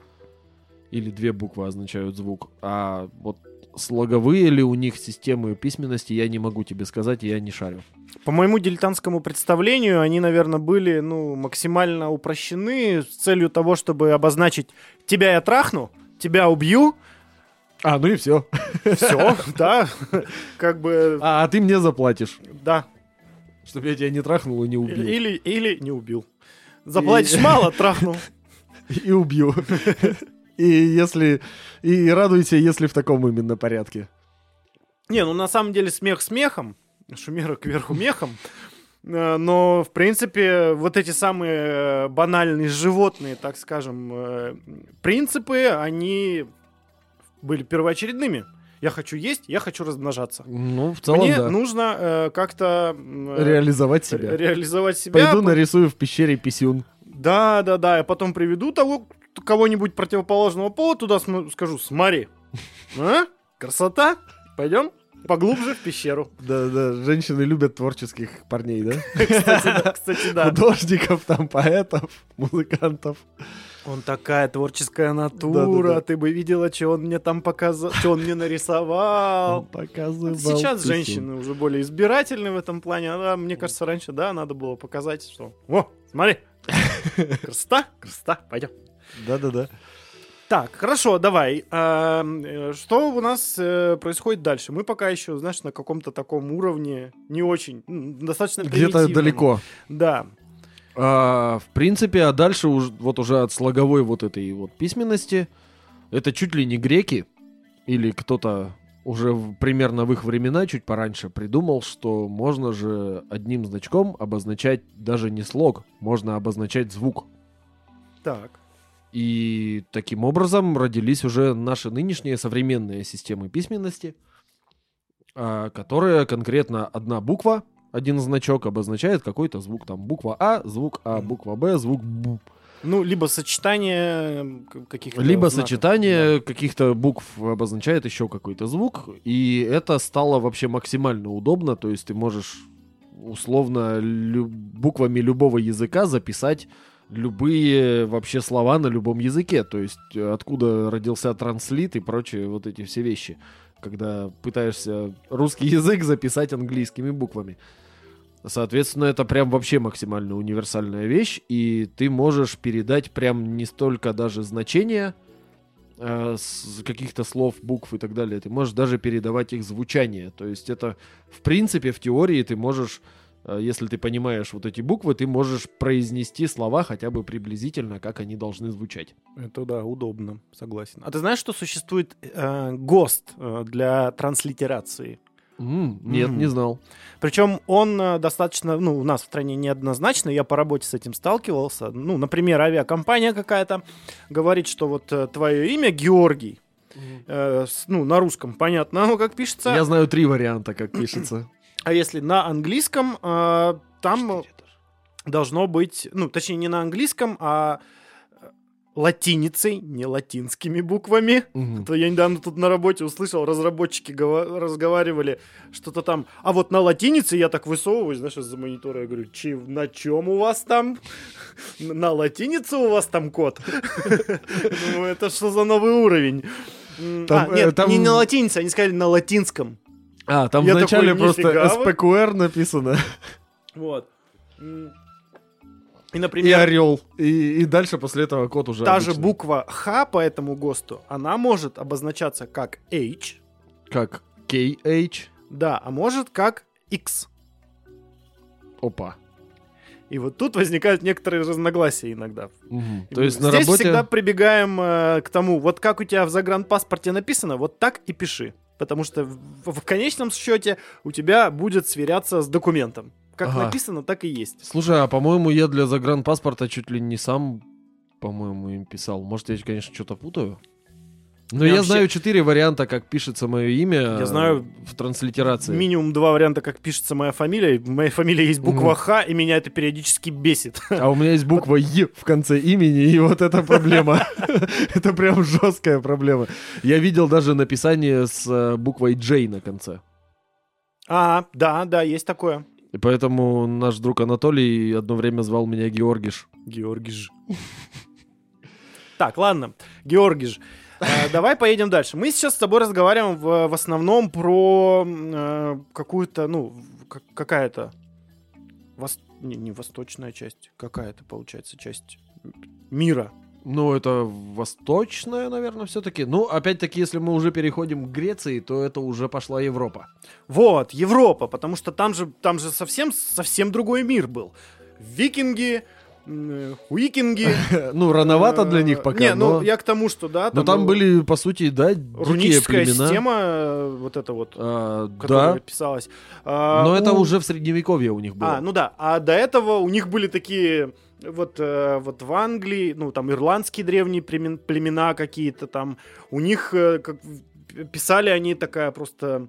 или две буквы означают звук, а вот слоговые ли у них системы письменности, я не могу тебе сказать, я не шарю. По моему дилетантскому представлению, они, наверное, были ну, максимально упрощены с целью того, чтобы обозначить «тебя я трахну», «тебя убью», А, ну и все. все, да, как бы, А, а ты мне заплатишь, да, чтобы я тебя не трахнул и не убил. или, или не убил. Заплатишь мало, трахнул. И убью. И если... И радуйся, если в таком именно порядке. Не, ну на самом деле смех смехом, шумера кверху мехом, Э, но, в принципе, вот эти самые э, банальные животные, так скажем, э, принципы, они были первоочередными. Я хочу есть, я хочу размножаться. Ну, в целом, Мне да. нужно э, как-то э, Реализовать ре- себя. реализовать себя. Пойду нарисую в пещере писюн. Да, да, да. Я потом приведу того кого-нибудь противоположного пола туда, см- скажу, смотри, а? красота, пойдем поглубже в пещеру. Да, да, женщины любят творческих парней, да? Кстати, да. Художников, там, поэтов, музыкантов. Он такая творческая натура, ты бы видела, что он мне там показал, что он мне нарисовал. Показывал. Сейчас женщины уже более избирательны в этом плане. А, мне кажется, раньше, да, надо было показать, что... О, смотри, красота, красота, пойдем. Да-да-да. Так, хорошо, давай. А, э, Что у нас э, происходит дальше? Мы пока еще, знаешь, на каком-то таком уровне не очень, достаточно Где-то далеко. Да. А, в принципе, а дальше уж, вот уже от слоговой вот этой вот письменности, это чуть ли не греки или кто-то уже в- примерно в их времена, чуть пораньше, придумал, что можно же одним значком обозначать даже не слог, можно обозначать звук. Так. И таким образом родились уже наши нынешние современные системы письменности, а, которые конкретно одна буква, один значок обозначает какой-то звук. Там буква А, звук А, буква Б, звук Б. Ну, либо сочетание к- каких-то Либо знаков. сочетание каких-то букв обозначает еще какой-то звук, и это стало вообще максимально удобно, то есть ты можешь условно лю- буквами любого языка записать любые вообще слова на любом языке, то есть э, откуда родился транслит и прочие вот эти все вещи, когда пытаешься русский язык записать английскими буквами. Соответственно, это прям вообще максимально универсальная вещь, и ты можешь передать прям не столько даже значения э, каких-то слов, букв и так далее, ты можешь даже передавать их звучание. То есть это, в принципе, в теории ты можешь, если ты понимаешь вот эти буквы, ты можешь произнести слова хотя бы приблизительно, как они должны звучать. Это да, удобно, согласен. А ты знаешь, что существует э, ГОСТ э, для транслитерации? М, нет, Мгм. не знал. Причем он э, достаточно, ну, у нас в стране неоднозначно, я по работе с этим сталкивался. Ну, например, авиакомпания какая-то говорит, что вот э, твое имя Георгий, э, с- ну, на русском понятно, оно как пишется, Я знаю три варианта, как пишется. А если на английском, э, там должно быть, ну, точнее, не на английском, а э, латиницей, не латинскими буквами. Мгм. То я недавно тут на работе услышал, разработчики гова- разговаривали, что-то там. А вот на латинице я так высовываюсь, знаешь, из-за монитора, я говорю, «Чи- на чем у вас там? На латинице у вас там код? Думаю, это что за новый уровень? Там, а, нет, э, там- не на латинице, они сказали на латинском. А, там Я вначале такой, просто. SPQR написано. Вот. И, И например, орел. И, и дальше после этого код уже та же обычный. буква Х по этому ГОСТу, она может обозначаться как H, Как KH. да, а может как X. Опа. И вот тут возникают некоторые разногласия иногда. И То есть на Здесь работе... всегда прибегаем э, к тому, вот как у тебя в загранпаспорте написано, вот так и пиши. Потому что в, в конечном счете у тебя будет сверяться с документом. Как Ага. написано, так и есть. Слушай, а по-моему, я для загранпаспорта чуть ли не сам, по-моему, им писал. Может, я, конечно, что-то путаю. Но Я я, вообще- знаю четыре варианта, как пишется мое имя Я знаю в транслитерации. Минимум два варианта, как пишется моя фамилия. В моей фамилии есть буква. Х, и меня это периодически бесит. А у меня есть буква Е в конце имени, и вот это проблема. Это прям жесткая проблема. Я видел даже написание с э, буквой J на конце. А, да, да, есть такое. И поэтому наш друг Анатолий одно время звал меня Георгиш. Георгий ж. Так, ладно. Э, Давай поедем дальше. Мы сейчас с тобой разговариваем в, в основном про э, какую-то, ну, как- какая-то вос- не, не восточная часть, какая-то, получается, часть мира. Ну, это восточная, наверное, все-таки. Ну, опять-таки, если мы уже переходим к Греции, то это уже пошла Европа. Вот, Европа, потому что там же, там же совсем, совсем другой мир был. Викинги, э, уикинги. Ну, рановато для них Э, пока, Не, ну я к тому, что, да. Но там были, по сути, да, руническая система, э, вот эта вот, А, которая писалась. А, но это уже в средневековье у них было. А, ну да. А до этого у них были такие вот, э, вот в Англии, ну там ирландские древние племен- племена какие-то там. У них э, как писали они такая просто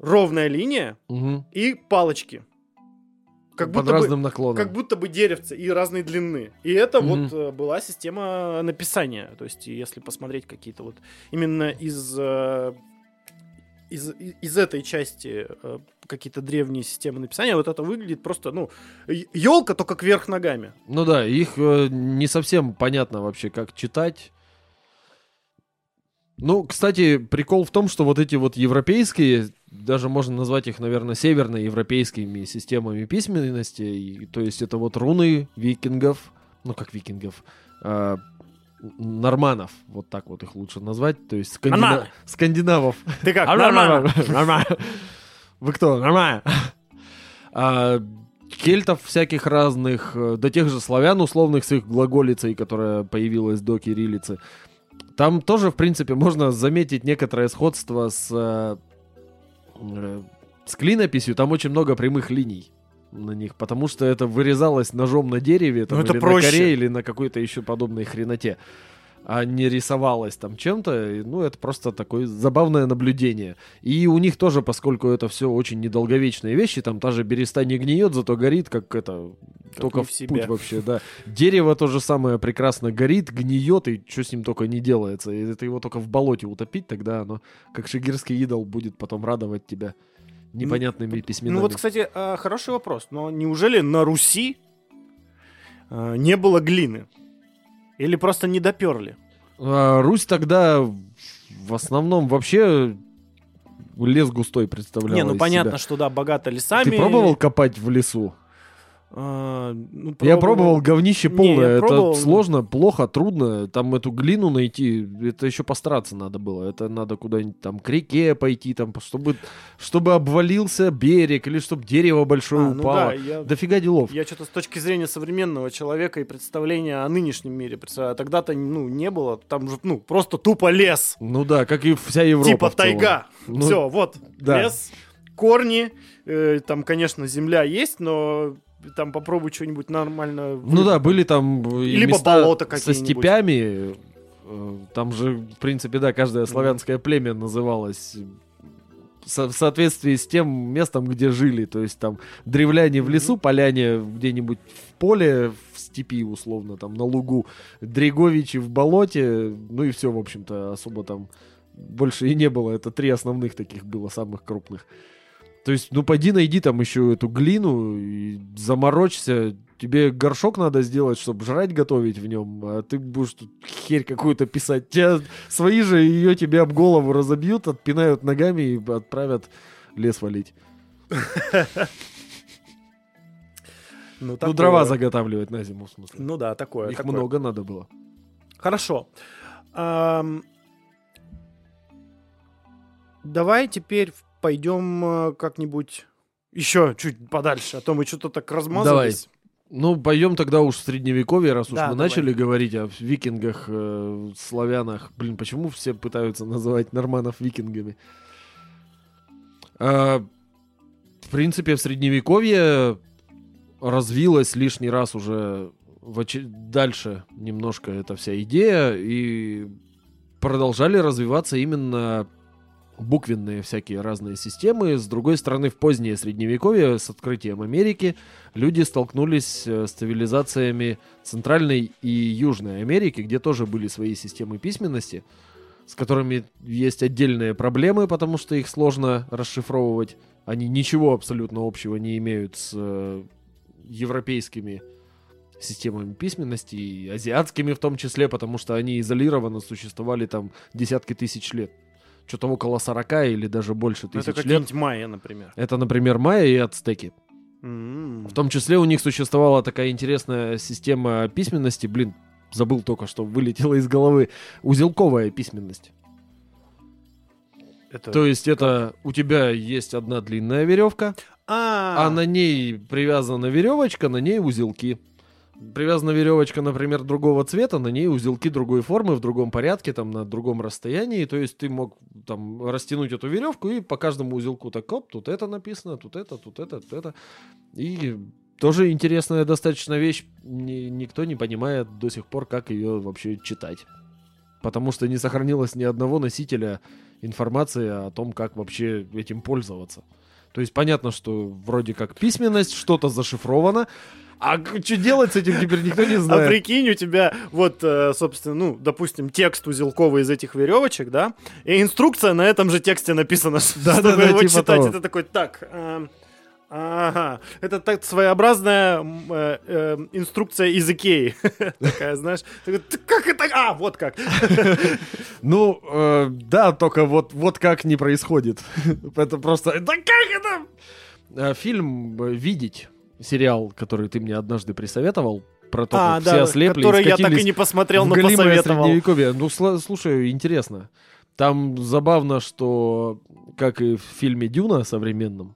ровная линия Мгм. и палочки. Как Под будто бы разным наклоном. как будто бы деревце и разной длины. И это Мгм. вот э, была система написания. То есть, если посмотреть какие-то вот именно из э, из, из этой части э, какие-то древние системы написания, вот это выглядит просто, ну, елка только кверх ногами. Ну да, их э, не совсем понятно вообще, как читать. Ну, кстати, прикол в том, что вот эти вот европейские, даже можно назвать их, наверное, северноевропейскими системами письменности, и, то есть это вот руны викингов, ну как викингов, а, норманов, вот так вот их лучше назвать, то есть скандина- скандинавов. Ты как? Нормально. Нормально. Вы кто? Нормально. А, кельтов всяких разных, э, до тех же славян условных с их глаголицей, которая появилась до кириллицы. Там тоже, в принципе, можно заметить некоторое сходство с, э, э, с клинописью. Там очень много прямых линий на них, потому что это вырезалось ножом на дереве, там, Ну, это или проще. на коре, или на какой-то еще подобной хреноте. А не рисовалось там чем-то, ну, это просто такое забавное наблюдение. И у них тоже, поскольку это все очень недолговечные вещи, там та же береста не гниет, зато горит, как это, Как только в в себе. путь вообще, да. Дерево то же самое прекрасно горит, гниет, и что с ним только не делается. И это его только в болоте утопить, тогда оно, как шигирский идол, будет потом радовать тебя непонятными письменами. Ну вот, кстати, э, хороший вопрос. Но неужели на Руси э, не было глины? Или просто не доперли? А, Русь тогда в основном вообще лес густой представляла не, ну понятно, себя. что да, богато лесами. Ты пробовал копать в лесу? А, ну, Я пробовал говнище Не, полное. я это пробовал. сложно, плохо, трудно. Там эту глину найти, это еще постараться надо было. Это надо куда-нибудь там к реке пойти, там, чтобы, чтобы обвалился берег или чтобы дерево большое А, ну упало. да, я, Дофига делов. я что-то с точки зрения современного человека и представления о нынешнем мире представляю. А Тогда-то ну, не было. Там же ну, просто тупо лес. Ну да, как и вся Европа. типа тайга. Ну, Все, вот. да. Лес, корни. э, там, конечно, земля есть, но там попробуй что-нибудь нормально. Ну да, были там и Либо места болота со степями. Э, Там же, в принципе, да, каждое славянское племя называлось в соответствии с тем местом, где жили. То есть там древляне в лесу, поляне где-нибудь в поле, в степи, условно, там на лугу, дреговичи в болоте, ну и все, в общем-то, особо там больше и не было. Это три основных таких было, самых крупных. То есть, ну, пойди найди там еще эту глину и заморочься. Тебе горшок надо сделать, чтобы жрать готовить в нем, а ты будешь тут херь какую-то писать. Тебя, свои же ее тебе об голову разобьют, отпинают ногами и отправят лес валить. Ну, Ну, дрова заготавливать на зиму, в смысле. Ну да, такое. Их такое. много надо было. Хорошо. Давай теперь пойдем э, как-нибудь еще чуть подальше, а то мы что-то так размазались. Ну, пойдем тогда уж в средневековье, раз уж Да, мы давай. начали говорить о викингах, э, славянах. Блин, почему все пытаются называть норманов викингами? А, в принципе, в средневековье развилась лишний раз уже в оче- дальше немножко эта вся идея, и продолжали развиваться именно буквенные всякие разные системы. С другой стороны, в позднее средневековье с открытием Америки люди столкнулись э, с цивилизациями Центральной и Южной Америки, где тоже были свои системы письменности, с которыми есть отдельные проблемы, потому что их сложно расшифровывать. Они ничего абсолютно общего не имеют с э, европейскими системами письменности, и азиатскими в том числе, потому что они изолированно существовали там десятки тысяч лет. Что-то около 40 или даже больше Ну, Это тысяч лет. какие-нибудь майя, например. Это, например, майя и ацтеки. М. В том числе у них существовала такая интересная система письменности, блин, забыл только, что вылетело из головы, узелковая письменность. Это- То есть это у тебя есть одна длинная веревка, А, а на ней привязана веревочка, на ней узелки. Привязана веревочка, например, другого цвета, на ней узелки другой формы, в другом порядке, там, на другом расстоянии. То есть ты мог там растянуть эту веревку и по каждому узелку так, оп, тут это написано, тут это, тут это, тут это. И тоже интересная достаточно вещь. Ни- никто не понимает до сих пор, как ее вообще читать. Потому что не сохранилось ни одного носителя информации о том, как вообще этим пользоваться. То есть понятно, что вроде как письменность, что-то зашифровано, а что делать с этим теперь никто не А знает. прикинь, у тебя вот, э, собственно, ну, допустим, текст узелковый из этих веревочек, да, и инструкция на этом же тексте написана, Да, чтобы да, да, его типа читать. того. Это такой, так, эм, ага, это так своеобразная э, э, инструкция из Икеи. Такая, знаешь, такой, «Ты как это? А, вот как. Ну, э, да, только вот, вот как не происходит. это просто... Да как это? Э, Фильм э, «Видеть», сериал, который ты мне однажды присоветовал, про то, А, как все да, ослепли и который я так и не посмотрел, но посоветовал. средневековье. Ну, слушай, интересно. Там забавно, что, как и в фильме «Дюна» современном,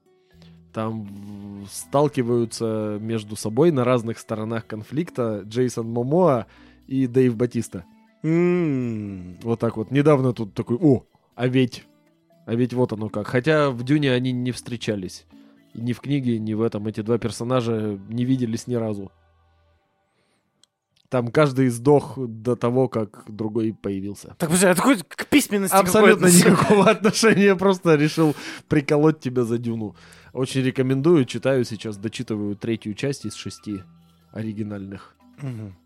там сталкиваются между собой на разных сторонах конфликта Джейсон Момоа и Дэйв Батиста. М, Вот так вот. Недавно тут такой, о, а ведь, а ведь вот оно как. Хотя в Дюне они не встречались. Ни в книге, ни в этом. Эти два персонажа не виделись ни разу. Там каждый сдох до того, как другой появился. Так, подожди, а такой к письменности Абсолютно никакого отношения, просто решил приколоть тебя за Дюну. Очень рекомендую, читаю сейчас, дочитываю третью часть из шести оригинальных.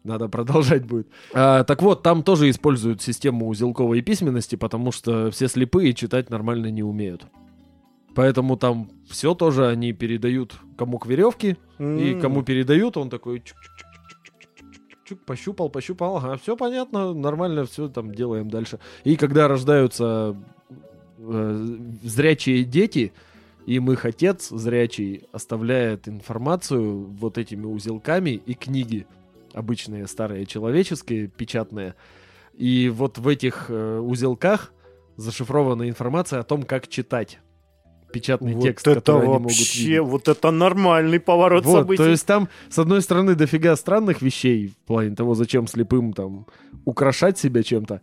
Надо продолжать будет. А, так вот, там тоже используют систему узелковой письменности, потому что все слепые читать нормально не умеют. Поэтому там все тоже они передают комок веревки, и М. кому передают, он такой чук-чук-чук-чук-чук-чук, пощупал, пощупал, ага, все понятно, нормально, все там делаем дальше. И когда рождаются э, зрячие дети, им их отец зрячий оставляет информацию вот этими узелками и книги, обычные старые человеческие, печатные. И вот в этих э, узелках зашифрована информация о том, как читать печатный Вот текст, это который они могут вообще, видеть. вот это нормальный поворот Вот, событий. то есть там, с одной стороны, дофига странных вещей, в плане того, зачем слепым там украшать себя чем-то,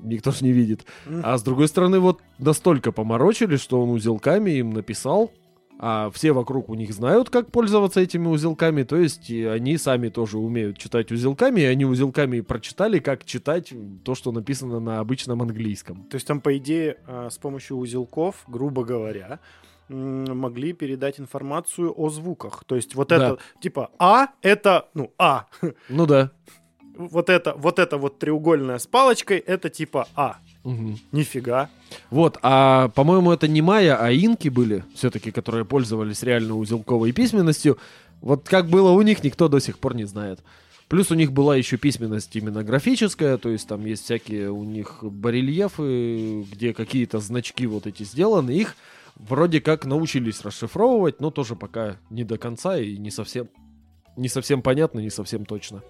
никто ж не видит. А с другой стороны, вот настолько поморочили, что он узелками им написал, а все вокруг у них знают, как пользоваться этими узелками, то есть они сами тоже умеют читать узелками, и они узелками прочитали, как читать то, что написано на обычном английском. То есть там, по идее, а, с помощью узелков, грубо говоря, могли передать информацию о звуках. То есть вот Да. это, типа, А, это, ну, А. Ну да. Вот это, вот это вот треугольная с палочкой, это типа А. Мгм. Нифига. Вот, а по-моему, это не майя, а инки были, все-таки, которые пользовались реально узелковой письменностью. Вот как было у них, никто до сих пор не знает. Плюс у них была еще письменность именно графическая, то есть там есть всякие у них барельефы, где какие-то значки вот эти сделаны. Их вроде как научились расшифровывать, но тоже пока не до конца и не совсем, не совсем понятно, не совсем точно.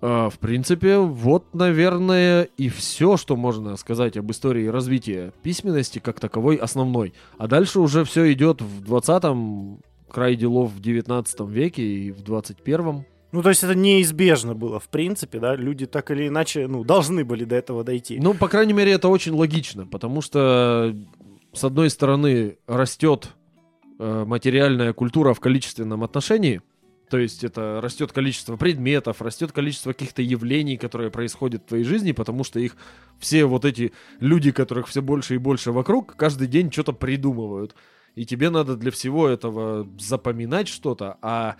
В принципе, вот, наверное, и все, что можно сказать об истории развития письменности как таковой основной. А дальше уже все идет в 20-м, край делов в 19 веке и в 21-м. Ну, то есть это неизбежно было, в принципе, да? Люди так или иначе, ну, должны были до этого дойти. Ну, по крайней мере, это очень логично, потому что, с одной стороны, растет э, материальная культура в количественном отношении, то есть это растет количество предметов, растет количество каких-то явлений, которые происходят в твоей жизни, потому что их все вот эти люди, которых все больше и больше вокруг, каждый день что-то придумывают. И тебе надо для всего этого запоминать что-то, а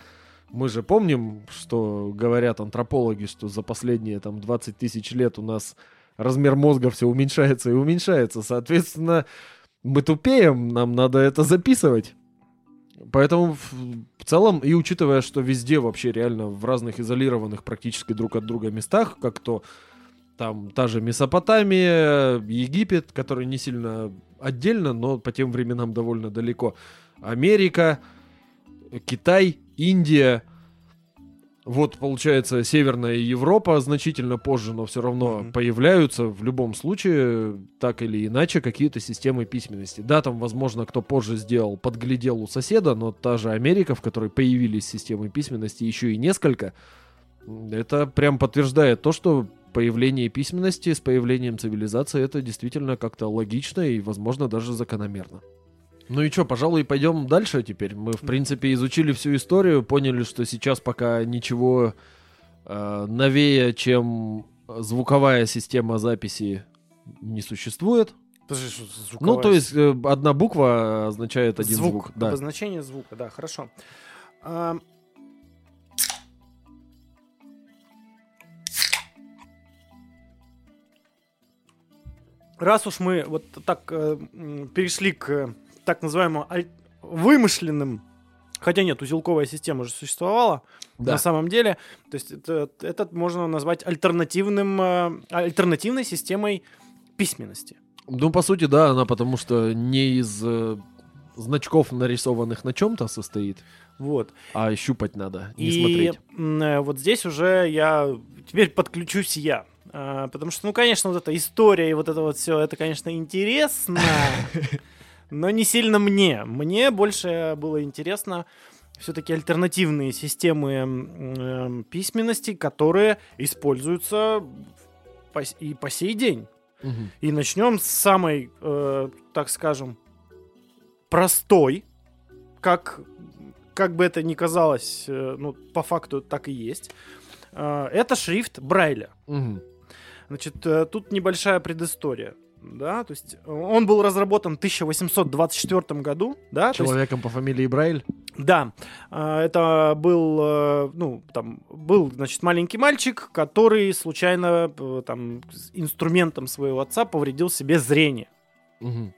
мы же помним, что говорят антропологи, что за последние там 20 тысяч лет у нас размер мозга все уменьшается и уменьшается. Соответственно, мы тупеем, нам надо это записывать. Поэтому в, целом, и учитывая, что везде вообще реально в разных изолированных практически друг от друга местах, как то там та же Месопотамия, Египет, который не сильно отдельно, но по тем временам довольно далеко, Америка, Китай, Индия, вот, получается, Северная Европа значительно позже, но все равно Мгм. появляются в любом случае, так или иначе, какие-то системы письменности. Да, там, возможно, кто позже сделал, подглядел у соседа, но та же Америка, в которой появились системы письменности еще и несколько, это прям подтверждает то, что появление письменности с появлением цивилизации это действительно как-то логично и, возможно, даже закономерно. Ну и что, пожалуй, пойдем дальше теперь. Мы, в принципе, изучили всю историю, поняли, что сейчас пока ничего э, новее, чем звуковая система записи не существует. Подожди, что за Ну, звуковая то есть э, одна буква означает один звук. звук, да. обозначение звука, да, хорошо. А, Раз уж мы вот так э, перешли к так называемым аль- вымышленным, хотя нет, узелковая система уже существовала, Да. на самом деле, то есть это, это можно назвать альтернативным, э, альтернативной системой письменности. Ну, по сути, да, она потому что не из э, значков, нарисованных на чем-то состоит, Вот. а щупать надо, не И смотреть. э, вот здесь уже я теперь подключусь я. А, Потому что, ну, конечно, вот эта история и вот это вот все, это, конечно, интересно, но не сильно мне. Мне больше было интересно все-таки альтернативные системы эм, письменности, которые используются по и по сей день. Мгм. И начнем с самой, э, так скажем, простой, как, как бы это ни казалось, э, ну, по факту так и есть. Э, это шрифт Брайля. Мгм. Значит, э, тут небольшая предыстория. Да, то есть э, он был разработан в 1824 году, да, то есть Человеком по фамилии Брайль. да, а, это был, э, ну, там, был, значит, маленький мальчик, который случайно, э, там, инструментом своего отца повредил себе зрение. Мгм.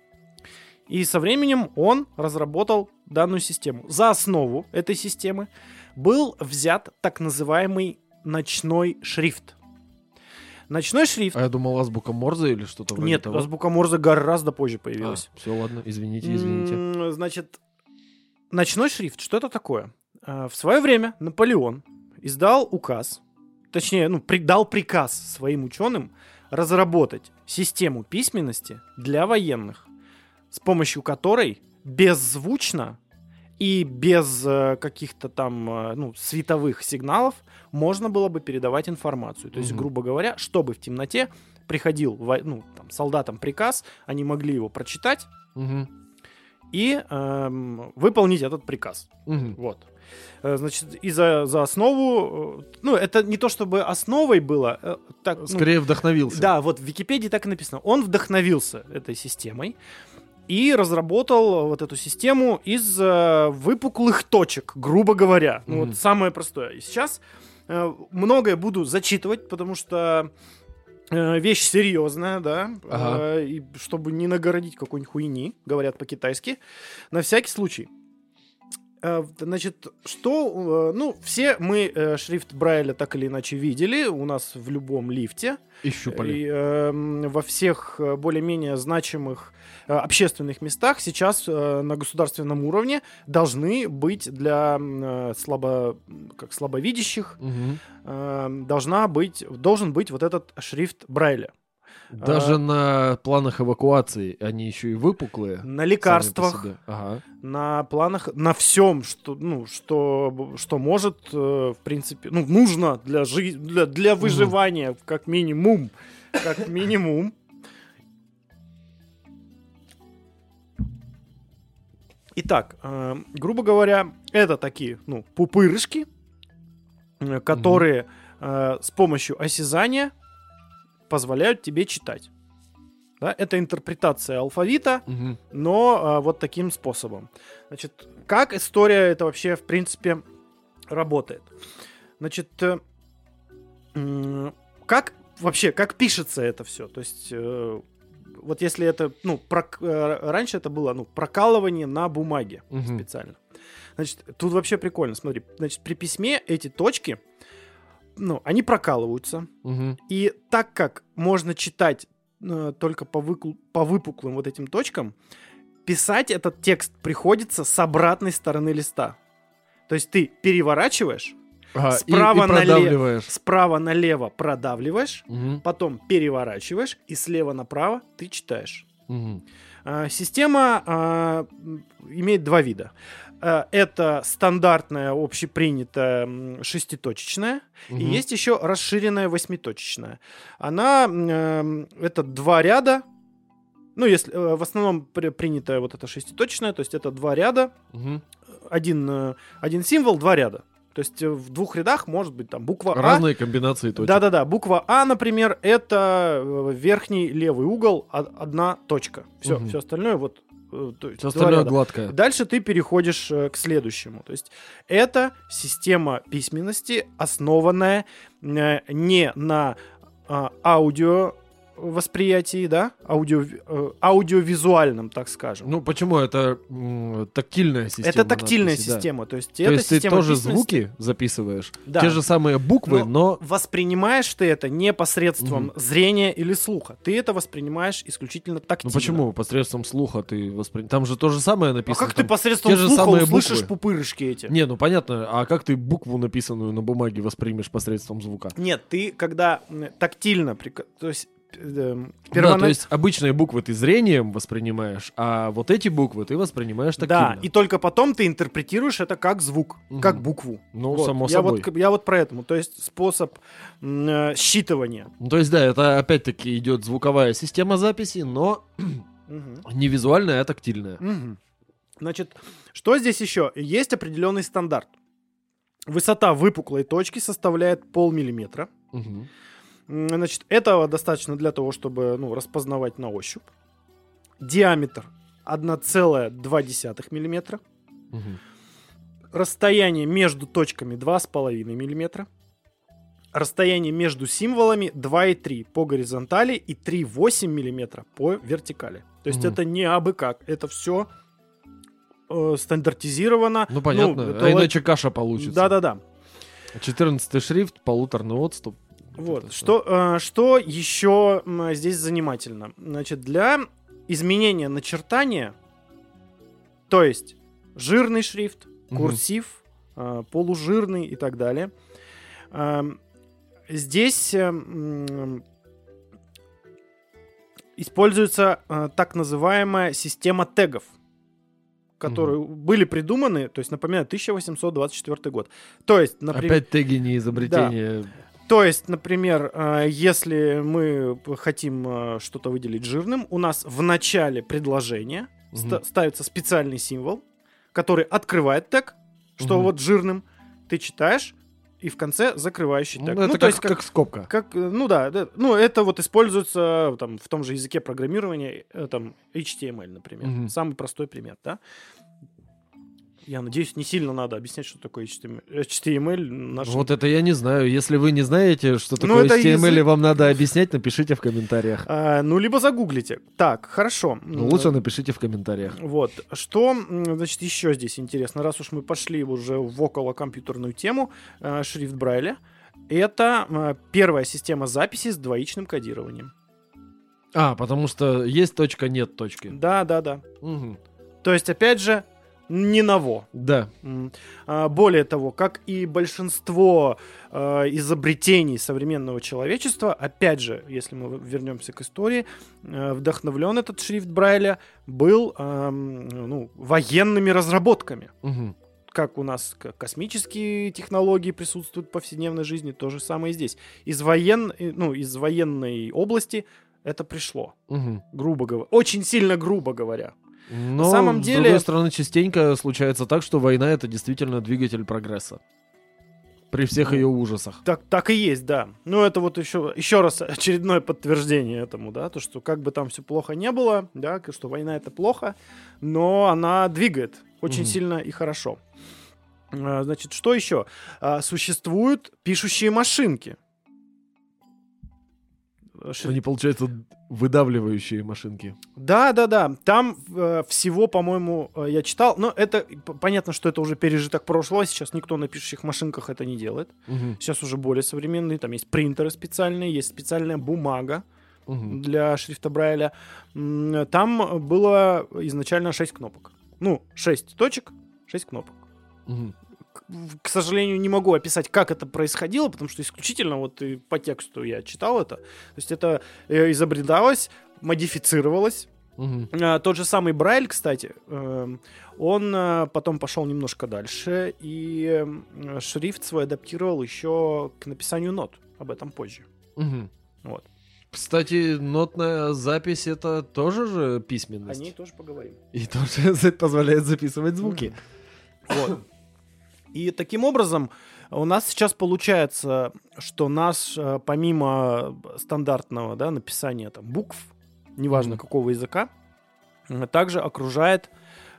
И со временем он разработал данную систему. За основу этой системы был взят так называемый ночной шрифт. Ночной шрифт... А я думал, азбука Морзе или что-то вроде Нет, того. азбука Морзе гораздо позже появилась. все, ладно, извините, извините. Значит, ночной шрифт, что это такое? А, В свое время Наполеон издал указ, точнее, ну, при- дал приказ своим ученым разработать систему письменности для военных, с помощью которой беззвучно и без э, каких-то там э, ну, световых сигналов можно было бы передавать информацию. То есть, Мгм. грубо говоря, чтобы в темноте приходил ну, там, солдатам приказ, они могли его прочитать, Мгм. и эм, выполнить этот приказ. Мгм. Вот. Э, Значит, и за, за основу, ну, это не то чтобы основой было, так, ну, Скорее вдохновился. да, вот в Википедии так и написано. Он вдохновился этой системой и разработал вот эту систему из э, выпуклых точек, грубо говоря. Ну, Мгм. вот самое простое. И сейчас э, многое буду зачитывать, потому что э, вещь серьезная, да, Ага. э, и чтобы не нагородить какой-нибудь хуйни, говорят по-китайски, на всякий случай. Э, Значит, что, э, ну, все мы э, шрифт Брайля так или иначе видели у нас в любом лифте. И щупали. И, эм, во всех э, более-менее значимых э, общественных местах сейчас э, на государственном уровне должны быть для э, слабо, как слабовидящих Мгм. э, должна быть, должен быть вот этот шрифт Брайля. Даже А- на планах эвакуации они еще и выпуклые. На лекарствах. Ага. на планах, на всем, что, ну, что, что может, э, в принципе, ну, нужно для, жи- для, для выживания, как минимум. Как минимум. Итак, э, грубо говоря, это такие, ну, пупырышки, э, которые э, с помощью осязания позволяют тебе читать. Да, это интерпретация алфавита, Мгм. но а, вот таким способом. Значит, как история это вообще, в принципе, работает? Значит, э, как вообще, как пишется это все? То есть, э, вот если это, ну, прок- э, раньше это было, ну, прокалывание на бумаге Мгм. специально. Значит, тут вообще прикольно, смотри. Значит, при письме эти точки, ну, они прокалываются. Мгм. И так как можно читать э, только по, выкл- по выпуклым вот этим точкам, писать этот текст приходится с обратной стороны листа. То есть ты переворачиваешь, Ага, и- Справа и нале- продавливаешь. справа налево продавливаешь, Мгм. потом переворачиваешь, и слева направо ты читаешь. А, Система м, имеет два вида. А, Это стандартная, общепринятая шеститочечная, и Мгм. есть еще расширенная восьмиточечная. Она м, это два ряда. Ну, если э, в основном при- принятая вот эта шеститочечная, то есть это два ряда, Мгм. один, э, один символ, два ряда. То есть э, в двух рядах может быть там буква А, Разные комбинации точек. да-да-да, буква А, например, это э, верхний левый угол, а- одна точка. Все, Мгм. все остальное вот. Э, то есть остальное гладкое. Дальше ты переходишь э, к следующему. То есть это система письменности, основанная э, не на а, аудио восприятии, да, аудио, э, аудиовизуальном, так скажем. Ну почему это тактильная система? это тактильная надписи, да. система, то есть То есть ты тоже звуки записываешь, Да. те же самые буквы, Но но воспринимаешь ты это не посредством Мгм. зрения или слуха. Ты это воспринимаешь исключительно ну тактильно. почему посредством слуха ты воспринимаешь? Там же то же самое А написано. как ты посредством те же слуха самые услышишь буквы. пупырышки эти? Не, ну понятно, а как ты букву, написанную на бумаге, воспримешь посредством звука? Нет, ты когда тактильно, то есть э, Да, первона- то есть обычные буквы ты зрением воспринимаешь, а вот эти буквы ты воспринимаешь да, тактильно. и только потом ты интерпретируешь это как звук, Мгм. как букву. Ну, Вот. само я собой. Вот, я вот про этому, то есть способ э, считывания. Ну, то есть, да, это опять-таки идет звуковая система записи, но Мгм. не визуальная, а тактильная. Мгм. Значит, что здесь еще? Есть определенный стандарт. Высота выпуклой точки составляет полмиллиметра. Мгм. Значит, этого достаточно для того, чтобы ну, распознавать на ощупь. Диаметр 1,2 миллиметра. Мгм. Расстояние между точками 2,5 миллиметра. Расстояние между символами 2,3 по горизонтали и 3,8 миллиметра по вертикали. То есть Мгм. это не абы как, это все стандартизировано. Ну, понятно, это а иначе каша получится. Да-да-да. 14 шрифт, полуторный отступ. Вот. Это Что, э, что еще здесь занимательно? Значит, для изменения начертания, то есть жирный шрифт, курсив, э, полужирный и так далее, эм, здесь э, используется так называемая система тегов которые были придуманы, то есть, напоминаю, 1824 год. То есть, например, Опять теги не изобретение. То есть, например, э, если мы хотим э, что-то выделить жирным, у нас в начале предложения ста- ставится специальный символ, который открывает тег, что Мгм. вот жирным ты читаешь, и в конце закрывающий Ну, тег. это ну, как, то есть, как, как скобка. как, э, ну да, да, ну это вот используется там в том же языке программирования, там HTML, например, Мгм. самый простой пример, да. Я надеюсь, не сильно надо объяснять, что такое HTML. Нашим Вот это я не знаю. Если вы не знаете, что Ну, такое это HTML, и язык. вам надо объяснять, напишите в комментариях. А, ну, либо загуглите. Так, хорошо. Ну, лучше напишите в комментариях. Вот. Что, значит, еще здесь интересно, раз уж мы пошли уже в около-компьютерную тему, э, шрифт Брайля, это э, первая система записи с двоичным кодированием. А, потому что есть точка, нет точки. Да, да, да. Мгм. То есть, опять же, не ново. Да. М. А, Более того, как и большинство э, изобретений современного человечества, опять же, если мы вернемся к истории, э, вдохновлен этот шрифт Брайля был ну, военными разработками. Мгм. Как у нас космические технологии присутствуют в повседневной жизни, то же самое и здесь. Из, воен... э, ну, из военной области это пришло, Мгм. грубо говоря. Очень сильно грубо говоря. Но, самом с деле- другой стороны, частенько случается так, что война — это действительно двигатель прогресса. При всех Ну, ее ужасах. Так, так и есть, да. Ну, это вот еще, еще раз очередное подтверждение этому, да, то, что как бы там все плохо не было, да, что война это плохо, но она двигает очень Мгм. сильно и хорошо. А, Значит, что еще? А, Существуют пишущие машинки. Шри- Они, получается, выдавливающие машинки. Да, да, да. Там э, всего, по-моему, э, я читал. Но это понятно, что это уже пережиток прошлого. Сейчас никто на пишущих машинках это не делает. Мгм, Сейчас уже более современные. Там есть принтеры специальные, есть специальная бумага мгм. для шрифта Брайля. Там было изначально 6 кнопок. Ну, 6 точек, 6 кнопок. Мгм. К- сожалению, не могу описать, как это происходило, потому что исключительно вот и по тексту я читал это. То есть это э, изобреталось, модифицировалось. А, Тот же самый Брайль, кстати, эм, он э, потом пошел немножко дальше и э, шрифт свой адаптировал еще к написанию нот. Об этом позже. Мгм. Вот. Кстати, нотная запись это тоже же О письменность. ней тоже поговорим. И тоже позволяет записывать звуки. Вот. И таким образом у нас сейчас получается, что нас э, помимо стандартного да, написания там, букв, неважно Мгм. какого языка, э, также окружает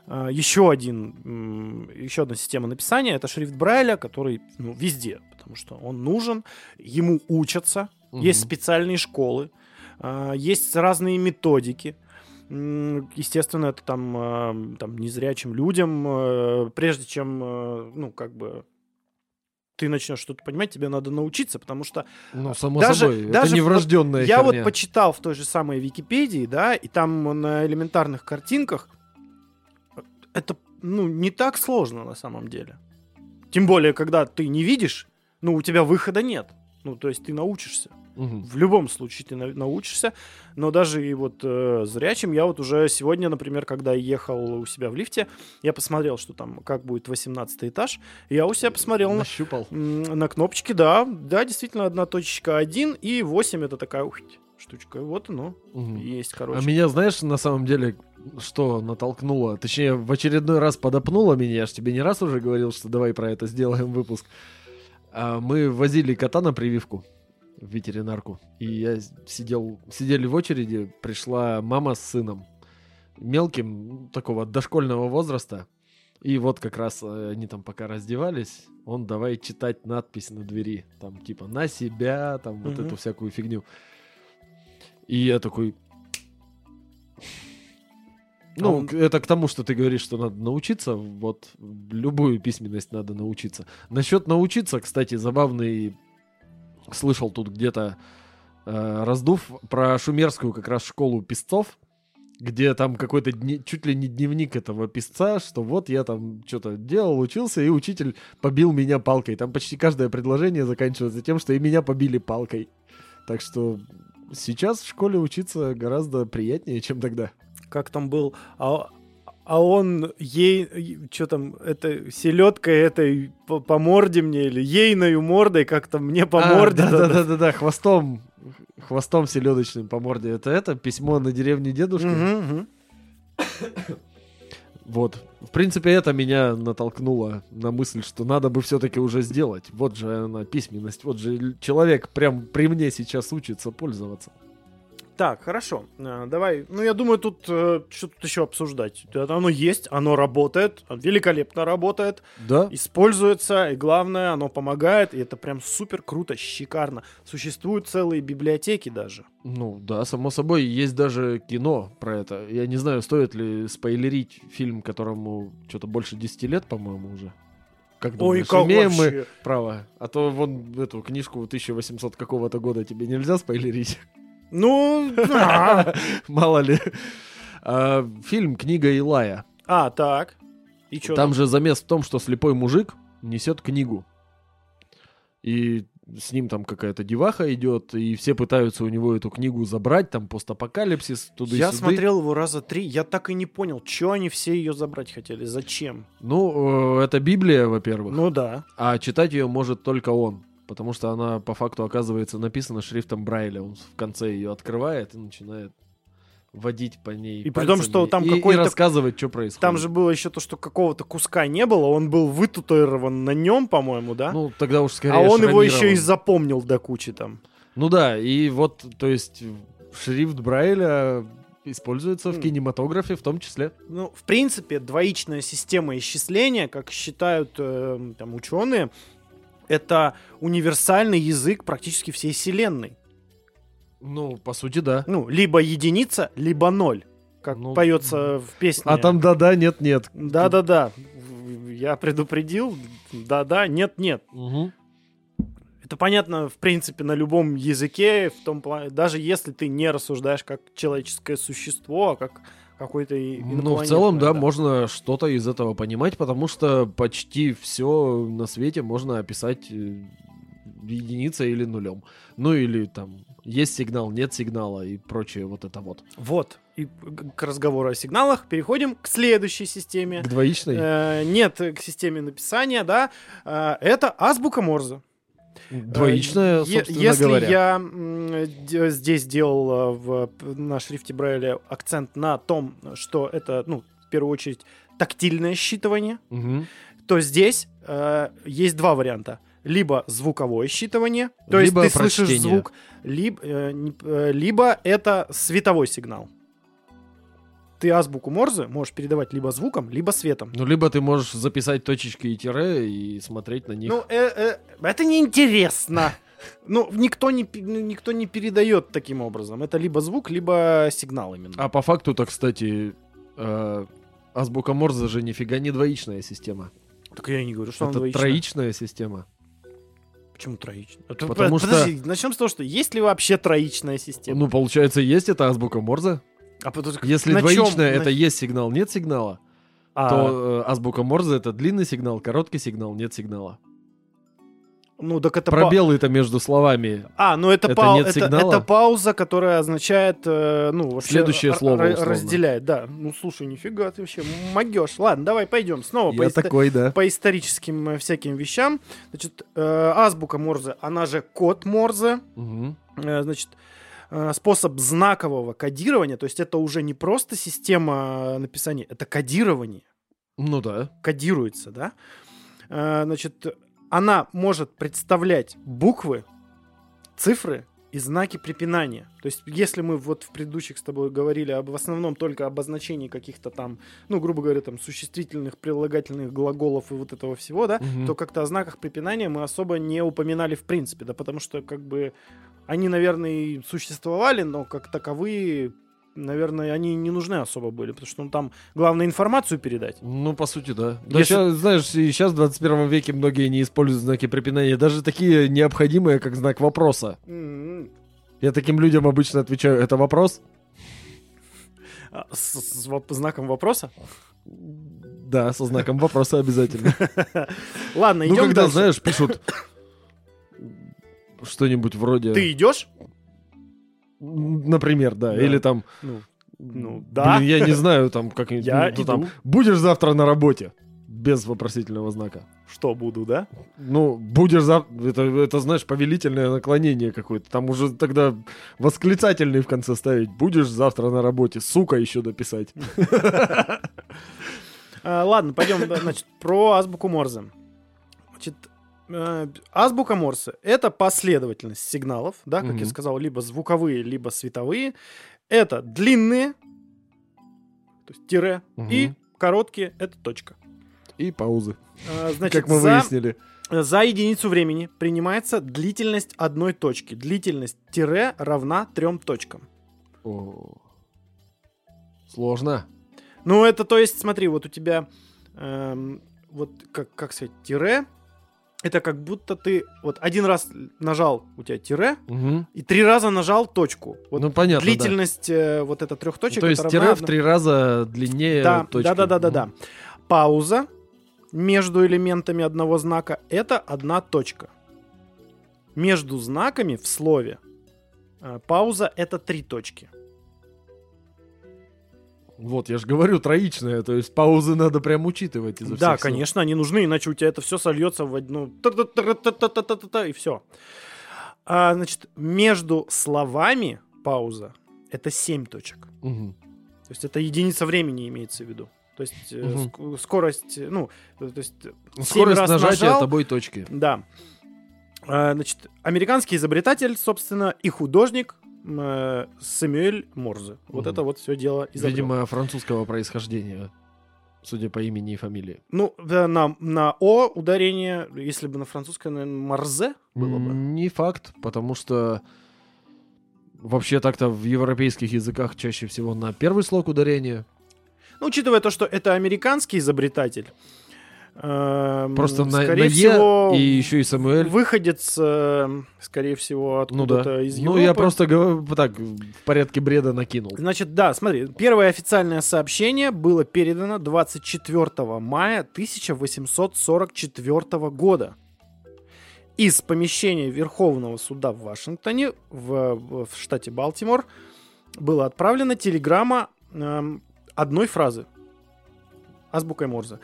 э, еще один, еще одна система написания. Это шрифт Брайля, который ну, везде, потому что он нужен, ему учатся, Мгм. есть специальные школы, есть разные методики. Естественно, это там, а, там незрячим людям, э, прежде чем, э, ну, как бы ты начнешь что-то понимать, тебе надо научиться, потому что Ну, само Даже- собой, даже это не в- врожденная я вот херня. почитал в той же самой Википедии, да, и там на элементарных картинках это, ну, не так сложно на самом деле. Тем более, когда ты не видишь, ну, у тебя выхода нет. Ну, то есть ты научишься. Мгм. В любом случае ты на- научишься. Но даже и вот э, зрячим я вот уже сегодня, например, когда ехал у себя в лифте, я посмотрел, что там, как будет 18 этаж. Я у себя посмотрел на, Нащупал. м, на кнопочки, да, да, действительно, одна точечка 1 и 8 это такая ух, штучка. Вот оно, Мгм. есть, А короче. меня, знаешь, на самом деле, что натолкнуло? Точнее, в очередной раз подопнуло меня. Я ж тебе не раз уже говорил, что давай про это сделаем выпуск. А мы возили кота на прививку в ветеринарку. И я сидел, сидели в очереди, пришла мама с сыном. Мелким, ну, такого дошкольного возраста. И вот как раз э, они там пока раздевались, он давай читать надпись на двери. Там типа на себя, там вот Мгм. эту всякую фигню. И я такой... Ну, А он- к- это к тому, что ты говоришь, что надо научиться. Вот любую письменность надо научиться. Насчет научиться, кстати, забавный... Слышал тут где-то э, раздув про шумерскую как раз школу писцов, где там какой-то дни- чуть ли не дневник этого писца, что вот я там что-то делал, учился, и учитель побил меня палкой. Там почти каждое предложение заканчивается тем, что и меня побили палкой. Так что сейчас в школе учиться гораздо приятнее, чем тогда. Как там был... А, а он ей... Что там, это селедкой этой по, по морде мне или ейною мордой как-то мне по А, морде. да-да. Да-да-да, хвостом. Хвостом селедочным по морде. Это это письмо на деревне дедушки. Мгм, мгм. Вот. В принципе, это меня натолкнуло на мысль, что надо бы все-таки уже сделать. Вот же она, письменность. Вот же человек прям при мне сейчас учится пользоваться. Так, хорошо. А, Давай. Ну, я думаю, тут э, что тут еще обсуждать. Оно есть, оно работает, великолепно работает, Да? используется, и главное, оно помогает, и это прям супер круто, шикарно. Существуют целые библиотеки даже. Ну да, само собой, есть даже кино про это. Я не знаю, стоит ли спойлерить фильм, которому что-то больше 10 лет, по-моему, уже. Как Ой, думаешь, как имеем мы вообще? право? А то вон эту книжку 1800 какого-то года тебе нельзя спойлерить. Ну. Мало ли. А, фильм «Книга Илая». А, так. И что Там же замес в том, что слепой мужик несет книгу. И с ним там какая-то деваха идет, и все пытаются у него эту книгу забрать, там постапокалипсис, туда Я смотрел его раза три, я так и не понял, что они все ее забрать хотели, зачем. Ну, э, это Библия, во-первых, Ну да. а читать ее может только он. Потому что она по факту оказывается написана шрифтом Брайля. Он в конце ее открывает и начинает водить по ней. И при том, что там и- какой-то- и рассказывать, что происходит. Там же было еще то, что какого-то куска не было, он был вытатуирован на нем, по-моему, да? Ну, тогда уж скорее а он его еще и запомнил до кучи там. Ну да, и вот, то есть, шрифт Брайля используется в М. кинематографе в том числе. Ну, в принципе, двоичная система исчисления, как считают э, там ученые, это универсальный язык практически всей вселенной. Ну, по сути, да. Ну, либо единица, либо ноль. Как Ну, поется в песне. А там да-да, нет-нет. Да-да-да. Я предупредил. Да-да, нет-нет. Мгм. Это понятно, в принципе, на любом языке, в том плане, даже если ты не рассуждаешь как человеческое существо, а как какой-то Ну, в целом, да, можно что-то из этого понимать, потому что почти все на свете можно описать э, единицей или нулем. Ну, или там есть сигнал, нет сигнала и прочее вот это вот. Вот. И к разговору о сигналах переходим к следующей системе. К двоичной? Э, нет, к системе написания, да. Э, это азбука Морзе. Двоичная, Э, собственно Если говоря. я здесь делал э, в, на шрифте Брайля акцент на том, что это, ну, в первую очередь, тактильное считывание, Мгм. то здесь э, есть два варианта. Либо звуковое считывание, то Либо есть ты слышишь прочтение. звук, либо, э, э, либо это световой сигнал. Ты азбуку Морзе можешь передавать либо звуком, либо светом. Ну, либо ты можешь записать точечки и тире и смотреть на них. Ну, э, э, это неинтересно. Ну, никто не, ну, никто не передает таким образом. Это либо звук, либо сигнал именно. А по факту-то, кстати, э, азбука Морзе же нифига не двоичная система. Так я и не говорю, что Это она двоичная. троичная система. Почему троичная? Потому что- Подожди, начнем с того, что есть ли вообще троичная система? Ну, получается, есть это азбука Морзе. А потом- Если на чём- двоичная, на- это есть сигнал, нет сигнала, А, то э, азбука Морзе это длинный сигнал, короткий сигнал, нет сигнала. ну, так это Пробелы-то между словами. А, ну это, Это пау- нет это, это пауза, которая означает, э, ну, вообще Следующее слово, условно. разделяет, да. Ну, слушай, нифига ты вообще могешь. Ладно, давай пойдем снова по, Я иста- такой, да. по историческим э, всяким вещам. Значит, э, азбука Морзе, она же код Морзе, Мгм. э, значит, э, способ знакового кодирования, то есть это уже не просто система написания, это кодирование Ну да. кодируется, да? Э, Значит, она может представлять буквы, цифры и знаки препинания. То есть, если мы вот в предыдущих с тобой говорили об в основном только обозначении каких-то там, ну, грубо говоря, там существительных, прилагательных глаголов и вот этого всего, да, Мгм. то как-то о знаках препинания мы особо не упоминали в принципе, да, потому что как бы они, наверное, и существовали, но как таковые, наверное, они не нужны особо были, потому что ну, там главное информацию передать. Ну, по сути, да. Да, Если- щас, знаешь, сейчас в 21 веке многие не используют знаки препинания, даже такие необходимые, как знак вопроса. М-м. Я таким людям обычно отвечаю, это вопрос? А, С, с воп- знаком вопроса? Да, со знаком вопроса обязательно. Ладно, Ну, идем когда, дальше. знаешь, пишут что-нибудь вроде... Ты идешь? Например, да. Да. Или там... Ну, ну, да. Блин, я не знаю, там как Я ну, там, иду. Будешь завтра на работе? Без вопросительного знака. Что буду, да? Ну, будешь завтра... Это, это, знаешь, повелительное наклонение какое-то. Там уже тогда восклицательный в конце ставить. Будешь завтра на работе? Сука еще дописать. А, ладно, пойдем, значит, про азбуку Морзе. Значит, азбука Морзе — это последовательность сигналов, да, как я Мгм. сказал, либо звуковые, либо световые. Это длинные, то есть тире, Мгм. и короткие — это точка. И паузы. А, Значит, как мы за- выяснили. За единицу времени принимается длительность одной точки. Длительность тире равна трем точкам. О. Сложно. Ну, это то есть, смотри, вот у тебя, эм, вот как, как сказать, тире, это как будто ты вот один раз нажал у тебя тире Мгм. и три раза нажал точку. Вот ну, понятно, да. длительность э, вот эта трех точек. То есть это тире равна в три раза длиннее Да, точки. да, да, да, да, да. Пауза между элементами одного знака это одна точка. Между знаками в слове э, пауза это три точки. Вот, я же говорю, троичная, то есть паузы надо прям учитывать изо Да, всех сил. конечно, они нужны, иначе у тебя это все сольется в одну и все. А, значит, между словами пауза это 7 точек. Мгм. То есть это единица времени имеется в виду. То есть э, Мгм. ск- скорость, э, ну, то есть семь Скорость раз нажатия нажал, тобой точки. Да. А, Значит, американский изобретатель, собственно, и художник э, Сэмюэль Морзе. Вот это вот все дело изобрел. Видимо, французского происхождения, судя по имени и фамилии. Ну, да, на, на О ударение, если бы на французском, наверное, Марзе было бы. Не факт, потому что Вообще так-то в европейских языках чаще всего на первый слог ударения. Ну, учитывая то, что это американский изобретатель, Просто на, скорее на всего, Е и еще и Самуэль. выходец, э, скорее всего, Ну да. откуда-то из Ну, Европы. я просто говорю, так, в порядке бреда накинул. Значит, да, смотри, первое официальное сообщение было передано 24 мая 1844 года. Из помещения Верховного суда в Вашингтоне, в, в штате Балтимор, была отправлена телеграмма эм, одной фразы. Азбукой Морзе.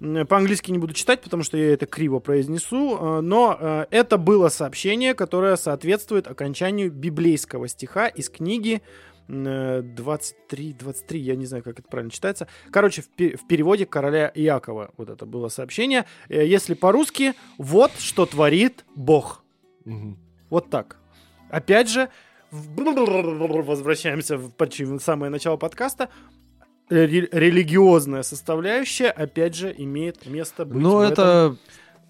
М, По-английски не буду читать, потому что я это криво произнесу, э, но э, это было сообщение, которое соответствует окончанию библейского стиха из книги м, 23, 23, я не знаю, как это правильно читается. Короче, в, пе- в переводе короля Иакова вот это было сообщение. Э, Если по-русски, вот что творит Бог. Мгм. Вот так. Опять же, возвращаемся в почти в самое начало подкаста. Ре- религиозная составляющая, опять же, имеет место быть. Ну, в этом. это,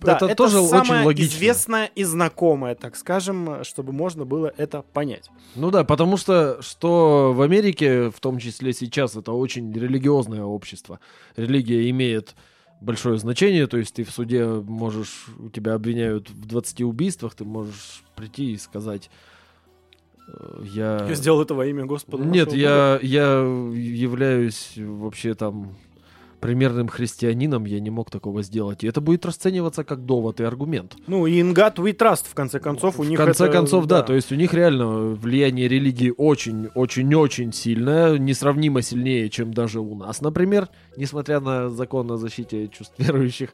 Да, это, тоже самое очень логично. известное и знакомое, так скажем, чтобы можно было это понять. Ну да, потому что что в Америке, в том числе сейчас, это очень религиозное общество. Религия имеет большое значение, то есть ты в суде можешь, у тебя обвиняют в 20 убийствах, ты можешь прийти и сказать, я... Я сделал это во имя Господа. Нет, я, я являюсь вообще там примерным христианином, я не мог такого сделать. И это будет расцениваться как довод и аргумент. Ну, и in God we trust, в конце концов, у в них конце это- концов, да. то есть у них реально влияние религии очень-очень-очень сильное, несравнимо сильнее, чем даже у нас, например, несмотря на закон о защите чувств верующих.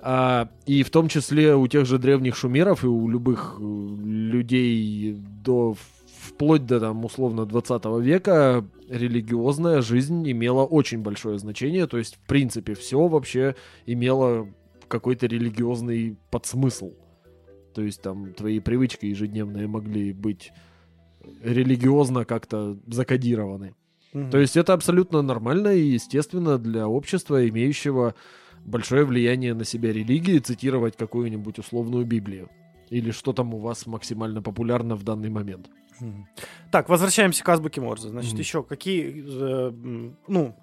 А, и в том числе у тех же древних шумеров и у любых э, людей до вплоть до там условно 20 века религиозная жизнь имела очень большое значение, то есть в принципе все вообще имело какой-то религиозный подсмысл. То есть там твои привычки ежедневные могли быть религиозно как-то закодированы. Мгм. То есть это абсолютно нормально и естественно для общества, имеющего большое влияние на себя религии, цитировать какую-нибудь условную Библию. Или что там у вас максимально популярно в данный момент. Так, возвращаемся к азбуке Морзе. Значит, Мгм. еще какие, э, ну,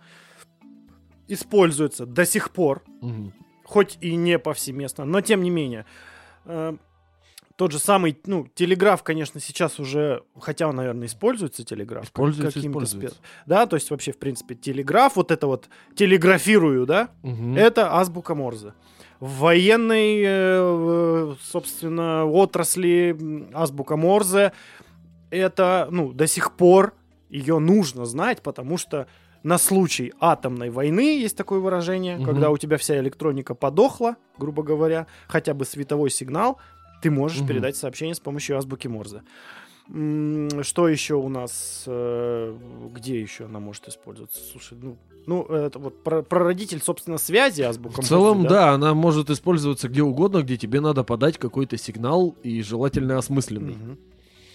используются до сих пор, Мгм. хоть и не повсеместно, но тем не менее. Э, Тот же самый, ну, телеграф, конечно, сейчас уже, хотя он, наверное, используется, телеграф. Используется, используется. спе- Да, то есть вообще, в принципе, телеграф, вот это вот телеграфирую, да, Мгм. это азбука Морзе. В военной, э, собственно, отрасли азбука Морзе это, ну, до сих пор ее нужно знать, потому что на случай атомной войны есть такое выражение, Мгм. когда у тебя вся электроника подохла, грубо говоря, хотя бы световой сигнал, ты можешь Мгм. передать сообщение с помощью азбуки Морзе. Что еще у нас? э, Где еще она может использоваться? Слушай, ну, ну это вот прародитель, собственно, связи азбука В целом, Морзе, да, она может использоваться где угодно, где тебе надо подать какой-то сигнал и желательно осмысленный. Мгм.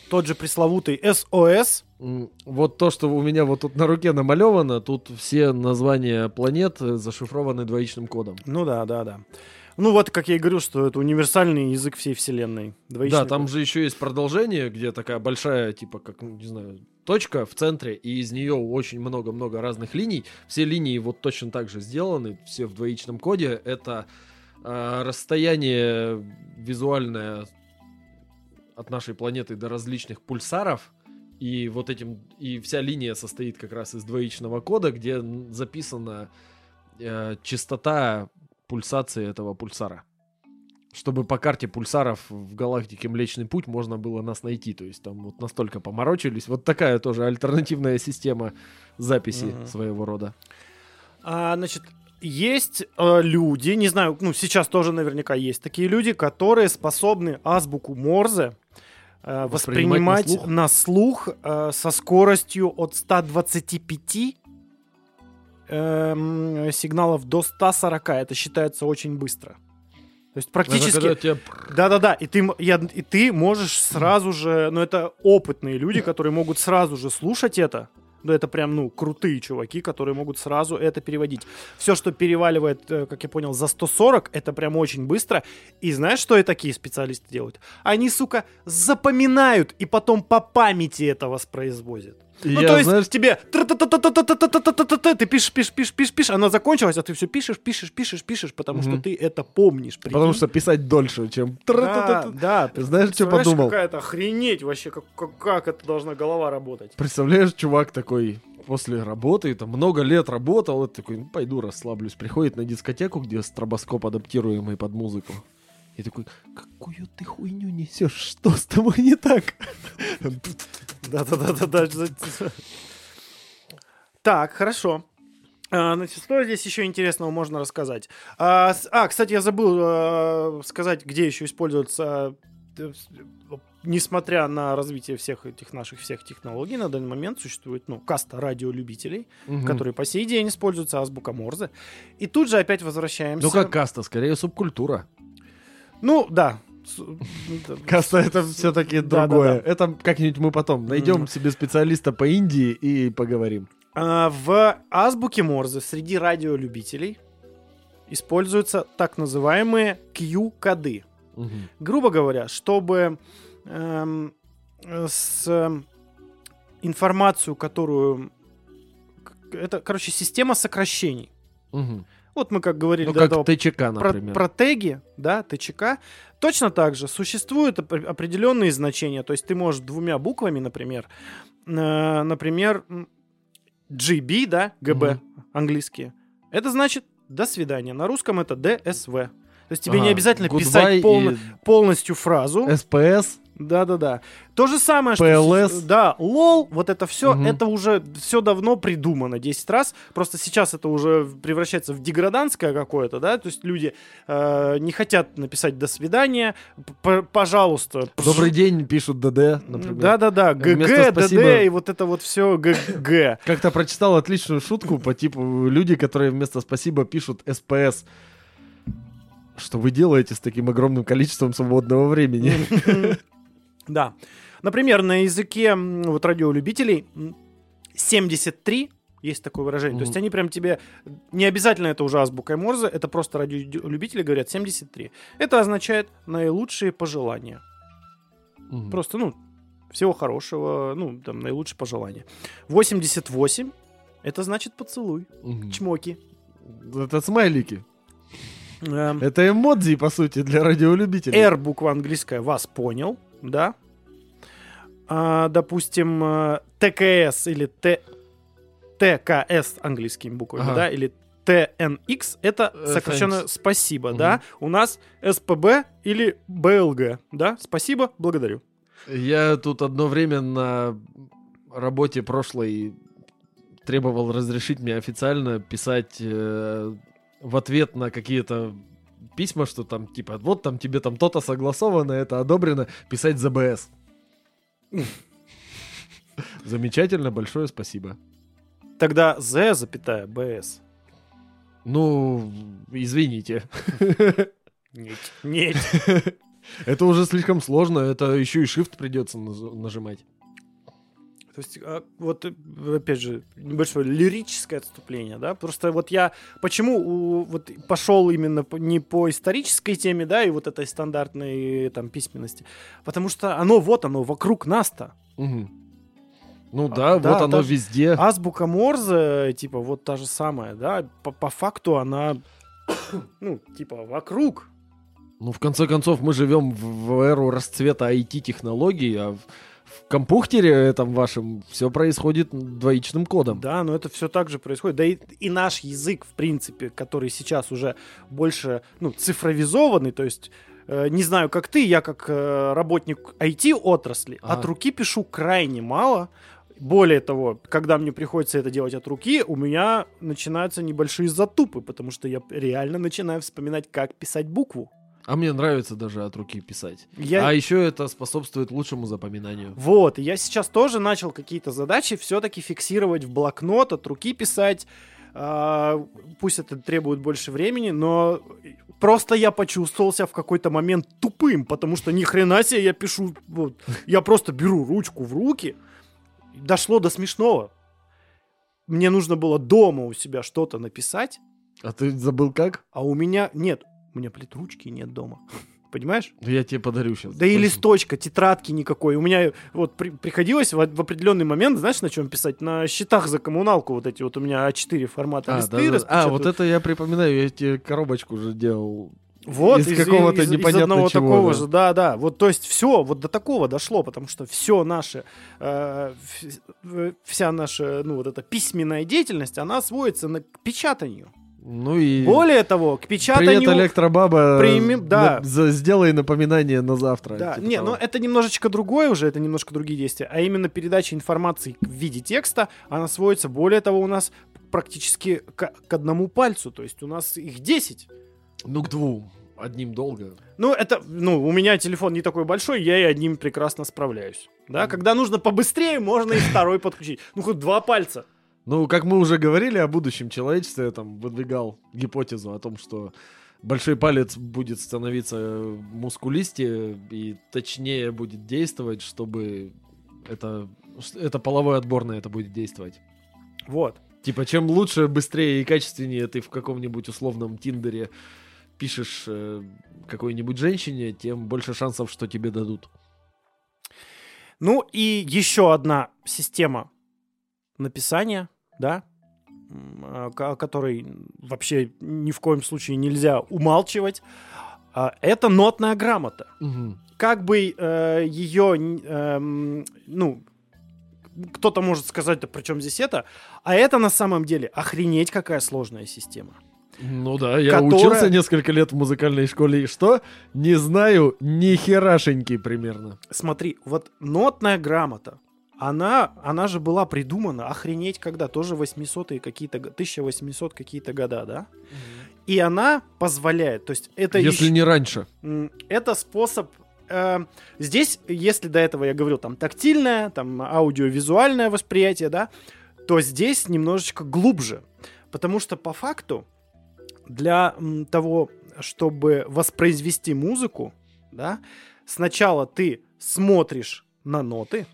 Тот же пресловутый СОС. М, Вот то, что у меня вот тут на руке намалевано, тут все названия планет э, зашифрованы двоичным кодом. Ну да, да, да. Ну вот, как я и говорил, что это универсальный язык всей вселенной. Двоичный Да, там код. же еще есть продолжение, где такая большая, типа, как, ну, не знаю, точка в центре, и из нее очень много-много разных линий. Все линии вот точно так же сделаны, все в двоичном коде. Это э, расстояние визуальное от нашей планеты до различных пульсаров. И вот этим, и вся линия состоит как раз из двоичного кода, где записана э, частота пульсации этого пульсара чтобы по карте пульсаров в галактике Млечный Путь можно было нас найти. То есть там вот настолько поморочились. Вот такая тоже альтернативная система записи Мгм. своего рода. А, значит, есть э, люди, не знаю, ну сейчас тоже наверняка есть такие люди, которые способны азбуку Морзе э, Воспринимать воспринимать на на слух, э, со скоростью от 125 эм, сигналов до 140. Это считается очень быстро. То есть практически... Да-да-да, и ты, я, и ты можешь сразу же, ну это опытные люди, которые могут сразу же слушать это, Ну, это прям, ну, крутые чуваки, которые могут сразу это переводить. Все, что переваливает, э, как я понял, за 140, это прям очень быстро. И знаешь, что и такие специалисты делают? Они, сука, запоминают и потом по памяти это воспроизводят. Ну, то есть тебе... Ты пишешь, пишешь, пишешь, пишешь, пишешь, она закончилась, а ты все пишешь, пишешь, пишешь, пишешь, потому что ты это помнишь. Потому что писать дольше, чем... Да, Ты ты знаешь, что подумал? какая-то охренеть вообще, как это должна голова работать. Представляешь, чувак такой, после работы, там много лет работал, и такой, ну, пойду расслаблюсь. Приходит на дискотеку, где стробоскоп адаптируемый под музыку. И такой, какую ты хуйню несешь? Что с тобой не так? Да-да-да-да. Так, хорошо. А, значит, что здесь еще интересного можно рассказать? А, а, кстати, я забыл э, сказать, где еще используется, э, несмотря на развитие всех этих наших всех технологий, на данный момент существует, ну, каста радиолюбителей, Мгм. которые по сей день используются азбука Морзе. И тут же опять возвращаемся. Ну как каста, скорее субкультура. Ну, да. Каста это все-таки другое. да, да. Это как-нибудь мы потом найдем себе специалиста по Индии и поговорим. А, В азбуке Морзе среди радиолюбителей используются так называемые Q-коды. Грубо говоря, чтобы эм, с информацию, которую... Это, короче, система сокращений. Мгм. Вот мы как говорили Ну до как этого ТЧК, про, например. про теги, да, ТЧК. Точно так же существуют оп- определенные значения. То есть ты можешь двумя буквами, например, э, например, GB, да, ГБ, английские. Это значит «до свидания». На русском это ДСВ. То есть тебе не Ага, обязательно goodbye писать полно- и полностью фразу. СПС. Да-да-да. То же самое, что... PLS. с- Да, лол, вот это все, Мгм. это уже все давно придумано 10 раз. Просто сейчас это уже превращается в деграданское какое-то, да, то есть люди э, не хотят написать «до свидания», п- пожалуйста. Добрый день, пишут ДД, например. Да-да-да, ГГ. ДД и вот это вот все ГГ. Как-то прочитал отличную шутку по типу люди, которые вместо спасибо пишут СПС. Что вы делаете с таким огромным количеством свободного времени? Да. Например, на языке вот радиолюбителей м, 73 есть такое выражение. То есть они прям тебе... Не обязательно это уже азбукой Морзе, это просто радиолюбители говорят 73. Это означает наилучшие пожелания. Мгм. Просто, ну, всего хорошего, ну, там, наилучшие пожелания. 88 это значит поцелуй, Мгм. чмоки. Это смайлики. Эм, Это эмодзи, по сути, для радиолюбителей. R буква английская вас понял, да. А, допустим, э, ТКС или Т... ТКС английскими буквами, Ага. да, или TNX это Э, сокращенно thanks. спасибо, Мгм. да. У нас СПБ или БЛГ, да. Спасибо, благодарю. Я тут одно время на работе прошлой требовал разрешить мне официально писать э, в ответ на какие-то письма, что там типа вот там тебе там то-то согласовано, это одобрено, писать ЗБС. Замечательно, большое спасибо. Тогда З, запятая, БС. Ну, извините. Нет. Нет. Это уже слишком сложно, это еще и shift придется нажимать. То есть, а, вот, э, опять же, небольшое лирическое отступление, да, просто вот я, почему вот пошел именно не по исторической теме, да, и вот этой стандартной там письменности, потому что оно, вот оно, вокруг нас-то. Мгм. Ну А, да, да, вот оно даже- везде. Азбука Морзе, типа, вот та же самая, да, по, по факту она, ну, типа, вокруг. Ну, в конце концов, мы живем в, в эру расцвета IT-технологий, а в, в компьютере этом вашем все происходит двоичным кодом. Да, но это все так же происходит. Да и, и наш язык, в принципе, который сейчас уже больше ну, цифровизованный, то есть э, не знаю, как ты, я как э, работник IT-отрасли Ага. от руки пишу крайне мало. Более того, когда мне приходится это делать от руки, у меня начинаются небольшие затупы, потому что я реально начинаю вспоминать, как писать букву. А мне нравится даже от руки писать. Я... А еще это способствует лучшему запоминанию. Вот, и я сейчас тоже начал какие-то задачи все-таки фиксировать в блокнот, от руки писать. А, пусть это требует больше времени, но просто я почувствовал себя в какой-то момент тупым, потому что ни хрена себе я пишу, вот, я просто беру ручку в руки, дошло до смешного. мне нужно было дома у себя что-то написать, А ты забыл как? а у меня нет, у меня плитручки нет дома. Понимаешь? Да Я тебе подарю сейчас. Да и листочка, тетрадки никакой. У меня вот при- приходилось в, в определенный момент, знаешь, на чем писать? На счетах за коммуналку вот эти вот у меня А4 формата А, листы да, да. а, вот это я припоминаю, я тебе коробочку уже делал. Вот, из какого-то из, непонятно одного чего, такого да. же, да, да. Вот, то есть все, вот до такого дошло, потому что все наше, э, вся наша, ну вот эта письменная деятельность, она сводится на, к печатанию. Ну и... Более того, к печатанию... Привет, электробаба. Примем- да. На- сделай напоминание на завтра. Да, типа не, того. но это немножечко другое уже, это немножко другие действия, а именно передача информации в виде текста, она сводится, более того, у нас практически к, к одному пальцу, то есть у нас их 10. Ну, к двум. Одним долго. Ну, это, ну, у меня телефон не такой большой, я и одним прекрасно справляюсь. Да, когда нужно побыстрее, можно и второй подключить. Ну, хоть два пальца. Ну, как мы уже говорили о будущем человечестве, я там выдвигал гипотезу о том, что большой палец будет становиться мускулистее и точнее будет действовать, чтобы это, это половой отбор на это будет действовать. Вот. Типа, чем лучше, быстрее и качественнее ты в каком-нибудь условном Тиндере пишешь э, какой-нибудь женщине, тем больше шансов, что тебе дадут. Ну, и еще одна система написания, да, а, ко- о которой вообще ни в коем случае нельзя умалчивать, а, это нотная грамота. как бы ее, ну, кто-то может сказать, да при чем здесь это, а это на самом деле охренеть какая сложная система. Ну да, я Которая- учился несколько лет в музыкальной школе, и что? Не знаю, ни херашеньки примерно. Смотри, вот нотная грамота, она, она же была придумана, охренеть когда, тоже 800-е какие-то, г- 1800 какие-то года, да? И она позволяет, то есть это Если ещё- не раньше. Это способ. э, здесь, если до этого я говорил, там тактильное, там аудиовизуальное восприятие, да, то здесь немножечко глубже. Потому что по факту для м, того, чтобы воспроизвести музыку, да, сначала ты смотришь на ноты,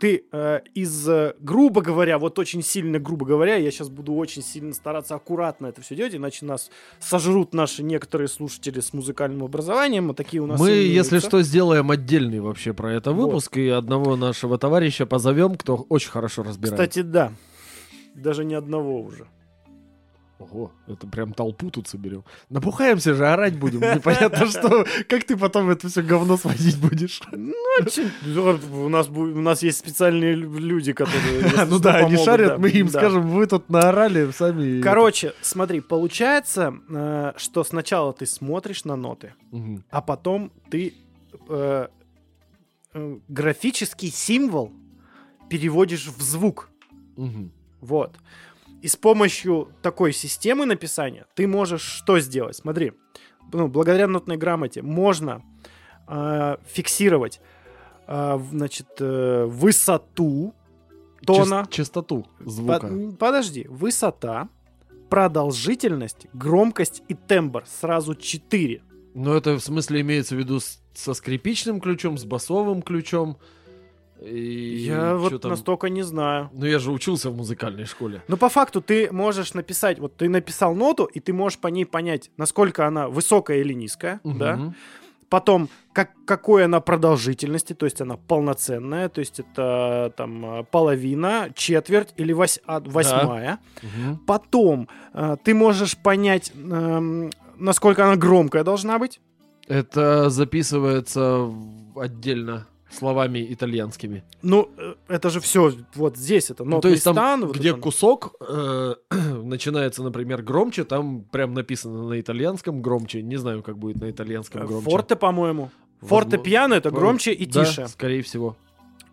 ты э, из, э, грубо говоря, вот очень сильно, грубо говоря, я сейчас буду очень сильно стараться аккуратно это все делать, иначе нас сожрут наши некоторые слушатели с музыкальным образованием, а такие у нас Мы, имеются. если что, сделаем отдельный вообще про это Вот. выпуск, и одного нашего товарища позовем, кто очень хорошо разбирается. Кстати, да. Даже ни одного уже. Ого, это прям толпу тут соберем. Напухаемся же, орать будем. Непонятно что. Как ты потом это все говно сводить будешь? Ну, у нас, у нас есть специальные лю- люди, которые... Ну да, они шарят, мы им скажем, вы тут наорали сами. Короче, смотри, получается, э, что сначала ты смотришь на ноты, а потом ты э, э, графический символ переводишь в звук. Вот. И с помощью такой системы написания ты можешь что сделать? Смотри, ну, благодаря нотной грамоте можно э, фиксировать э, значит, э, высоту тона. Чис- Частоту Под- звука. м, подожди, высота, продолжительность, громкость и тембр. Сразу четыре. Но это в смысле имеется в виду с- со скрипичным ключом, с басовым ключом. И Я вот там? настолько не знаю. Ну я же учился в музыкальной школе. Но по факту ты можешь написать, вот ты написал ноту, и ты можешь по ней понять, насколько она высокая или низкая, да. Мгм. Потом, как, какой она продолжительности, то есть она полноценная, то есть это там э, половина, четверть или вось- а, восьмая. Мгм. Потом э, ты можешь понять, эм, насколько она громкая должна быть. Это записывается отдельно словами итальянскими. Ну, э, это же все вот здесь, это Ну, нотный то есть там, стан. вот где это- кусок э, начинается, например, громче, там прям написано на итальянском громче. Не знаю, как будет на итальянском э, громче. Форте, по-моему. Форте пьяно это По- громче и Да, тише. скорее всего.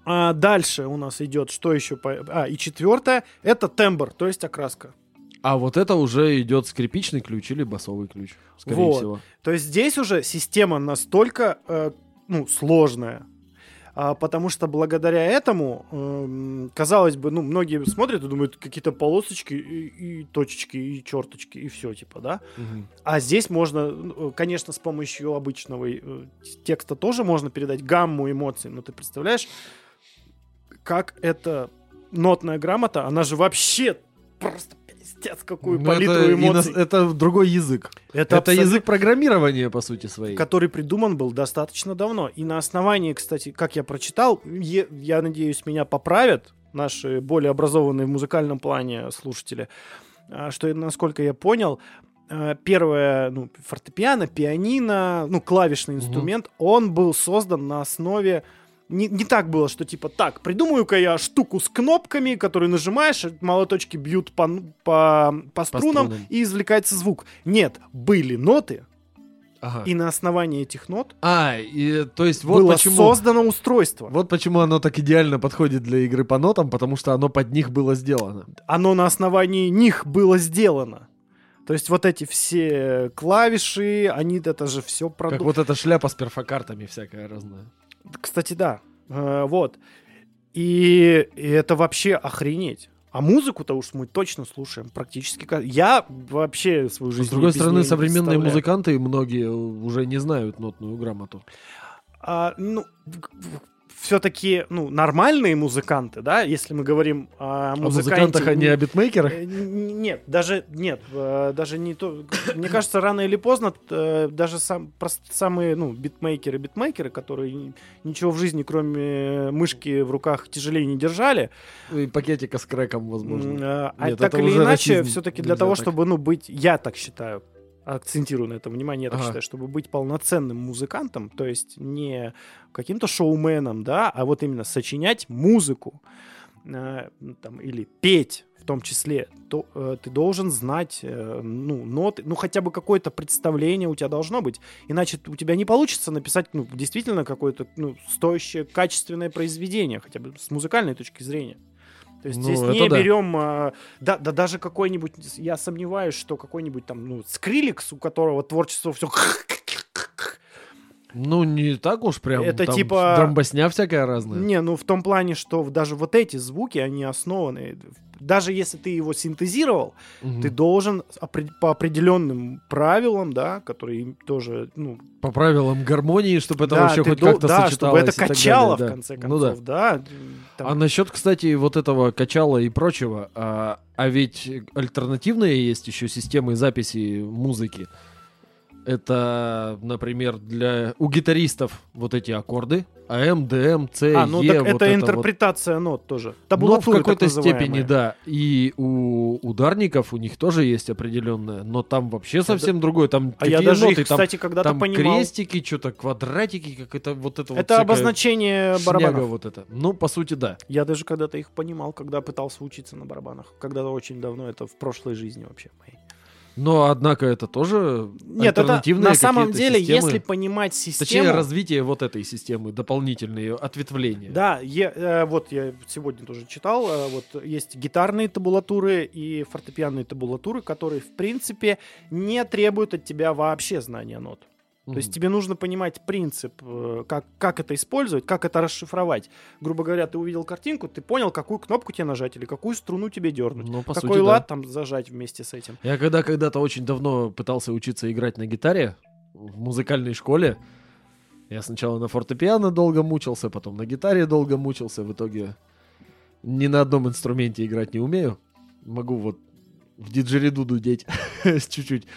А дальше у нас идет, что еще? по- А, и четвертое, это тембр, то есть окраска. А вот это уже идет скрипичный ключ или басовый ключ, скорее Вот. всего. То есть здесь уже система настолько э, ну, сложная, потому что благодаря этому, эм, казалось бы, ну, многие смотрят и думают, какие-то полосочки и, и точечки, и черточки, и все, типа, да? Мгм. А здесь можно, ну, конечно, с помощью обычного э, текста тоже можно передать гамму эмоций, но ты представляешь, как это нотная грамота, она же вообще просто пиздец какую Ну, палитру это, эмоций. ино- это другой язык. Это, абсолютно- язык программирования, по сути своей. который придуман был достаточно давно. И на основании, кстати, как я прочитал, е- я надеюсь, меня поправят наши более образованные в музыкальном плане слушатели, а, что, насколько я понял, а, первое, ну, фортепиано, пианино, ну, клавишный инструмент, он был создан на основе не, не так было, что типа так, придумаю-ка я штуку с кнопками, которые нажимаешь, молоточки бьют по, по, по струнам, струнам. и извлекается звук. Нет, были ноты, Ага. и на основании этих нот А, и, то есть вот было почему... создано устройство. Вот почему оно так идеально подходит для игры по нотам, потому что оно под них было сделано. Оно на основании них было сделано. То есть вот эти все клавиши, они это же все Как продумали. вот эта шляпа с перфокартами всякая разная. Кстати, да. Э, вот. И, и это вообще охренеть. А музыку-то уж мы точно слушаем практически. Я вообще свою жизнь С другой стороны, современные музыканты многие уже не знают нотную грамоту. А, ну, все-таки, ну, нормальные музыканты, да, если мы говорим о О музыканте... музыкантах, а не о битмейкерах? Э, Нет, даже нет, э, даже не то. Мне кажется, рано или поздно э, даже сам, прост- самые ну битмейкеры, битмейкеры, которые ничего в жизни, кроме мышки в руках, тяжелее не держали, И пакетика с крэком, возможно. а Нет, так или иначе, все-таки для того, так. чтобы ну быть, я так считаю, акцентирую на этом внимание, я так Ага. считаю, чтобы быть полноценным музыкантом, то есть не каким-то шоуменом, да, а вот именно сочинять музыку э, ну, там, или петь в том числе, то э, ты должен знать э, ну, ноты, ну хотя бы какое-то представление у тебя должно быть, иначе у тебя не получится написать ну, действительно какое-то ну, стоящее, качественное произведение, хотя бы с музыкальной точки зрения. То есть Ну, здесь не да. берем, а, да, да даже какой-нибудь, я сомневаюсь, что какой-нибудь там, ну, Скриликс, у которого творчество все Ну, не так уж прям. Это там типа- Дромбосня всякая разная. Не, ну в том плане, что даже вот эти звуки, они основаны. Даже если ты его синтезировал, Мгм. ты должен по определенным правилам, да, которые тоже, ну, По правилам гармонии, чтобы это да, вообще хоть дол- как-то да, сочеталось. чтобы это качало далее, в да. конце Ну да. концов, да. там- А насчет, кстати, вот этого качала и прочего, а, а ведь альтернативные есть еще системы записи музыки. Это, например, для у гитаристов вот эти аккорды АМ, ДМ, С, А, ну Е, так вот это, вот. интерпретация нот тоже. Ну, в Табулатура, какой-то степени, да. И у ударников у них тоже есть определенная, но там вообще совсем другое. Там А я даже ноты, их, там, кстати, когда-то там понимал. крестики, что-то квадратики, как это вот это вот Это обозначение барабанов. вот это. Ну, по сути, да. Я даже когда-то их понимал, когда пытался учиться на барабанах. Когда-то очень давно, это в прошлой жизни вообще моей. Но, однако, это тоже Нет, это альтернативные на самом деле, системы. если понимать систему... Точнее, развитие вот этой системы, дополнительные ответвления. Да, я, э, вот я сегодня тоже читал, э, вот есть гитарные табулатуры и фортепианные табулатуры, которые, в принципе, не требуют от тебя вообще знания нот. То есть тебе нужно понимать принцип, э, как, как это использовать, как это расшифровать. Грубо говоря, ты увидел картинку, ты понял, какую кнопку тебе нажать или какую струну тебе дернуть. Ну, по Какой сути, да. лад там зажать вместе с этим. Я когда когда-то очень давно пытался учиться играть на гитаре в музыкальной школе, я сначала на фортепиано долго мучился, потом на гитаре долго мучился. В итоге ни на одном инструменте играть не умею. Могу вот в диджериду дудеть чуть-чуть.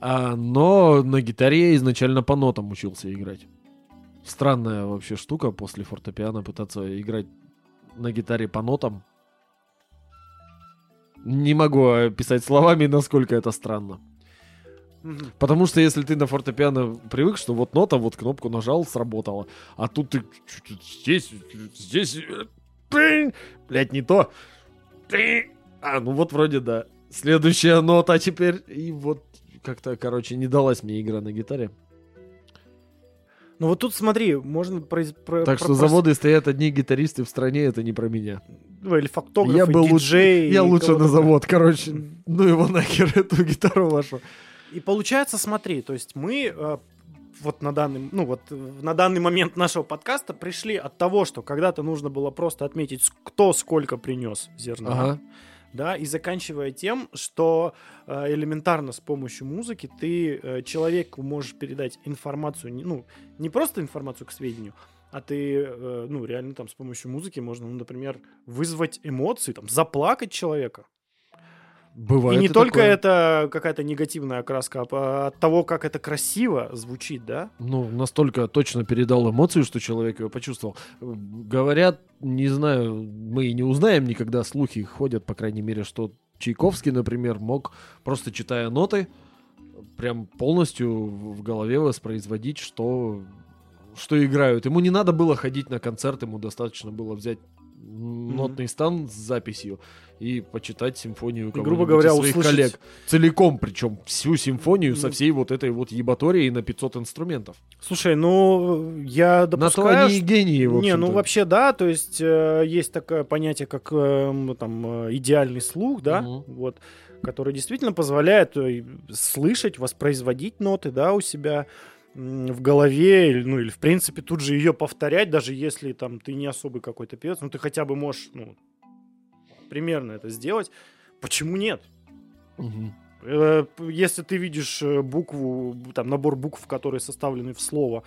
А, но на гитаре я изначально по нотам учился играть. Странная вообще штука после фортепиано пытаться играть на гитаре по нотам. Не могу описать словами, насколько это странно. Потому что если ты на фортепиано привык, что вот нота, вот кнопку нажал, сработала. А тут ты здесь, здесь, блядь, не то. А, ну вот вроде да. Следующая нота теперь. И вот как-то, короче, не далась мне игра на гитаре. Ну вот тут смотри, можно произ- про- Так про- что прос- заводы стоят одни гитаристы в стране, это не про меня. ну, или фактографы, Я бы лучше, диджеи. я лучше на завод, короче. Ну его нахер, эту гитару вашу. И получается, смотри, то есть мы э, вот на данный, ну вот на данный момент нашего подкаста пришли от того, что когда-то нужно было просто отметить, кто сколько принес зерна, Ага. Да, и заканчивая тем, что э, элементарно с помощью музыки ты э, человеку можешь передать информацию, ну не просто информацию к сведению, а ты, э, ну, реально там с помощью музыки можно, ну, например, вызвать эмоции, там, заплакать человека. Бывает и не только такое. это какая-то негативная окраска, а от того, как это красиво звучит, да? Ну, настолько точно передал эмоцию, что человек ее почувствовал. Говорят, не знаю, мы и не узнаем никогда, слухи ходят, по крайней мере, что Чайковский, например, мог, просто читая ноты, прям полностью в в голове воспроизводить, что, что играют. Ему не надо было ходить на концерт, ему достаточно было взять нотный стан с записью и почитать симфонию грубо кого-нибудь говоря, своих услышать- коллег. Целиком, причем всю симфонию со Ну. всей вот этой вот ебаторией на 500 инструментов. Слушай, ну, я На то допускаю... они и гении, в Не, ну вообще да, то есть э, есть такое понятие, как э, там э, идеальный слух, да, Мгм. вот, который действительно позволяет э, слышать, воспроизводить ноты, да, у себя в голове, ну или в принципе тут же ее повторять, даже если там ты не особый какой-то певец, ну ты хотя бы можешь, ну, примерно это сделать. Почему нет? П- Если ты видишь э, букву, там набор букв, которые составлены в слово,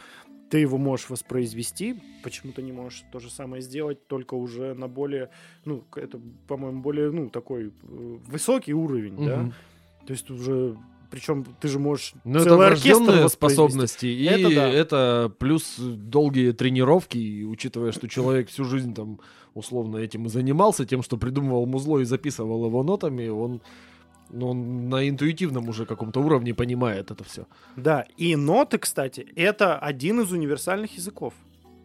ты его можешь воспроизвести. Почему ты не можешь то же самое сделать, только уже на более, ну, это, по-моему, более, ну, такой э, высокий уровень, да? Мгм. То есть уже, причем ты же можешь Ну, это целый оркестр врожденные воспроизвести. способности, и Это это, да. плюс долгие тренировки, и учитывая, что человек всю жизнь там условно этим и занимался, тем, что придумывал музло и записывал его нотами, он, ну, он на интуитивном уже каком-то уровне понимает это все. Да, и ноты, кстати, это один из универсальных языков.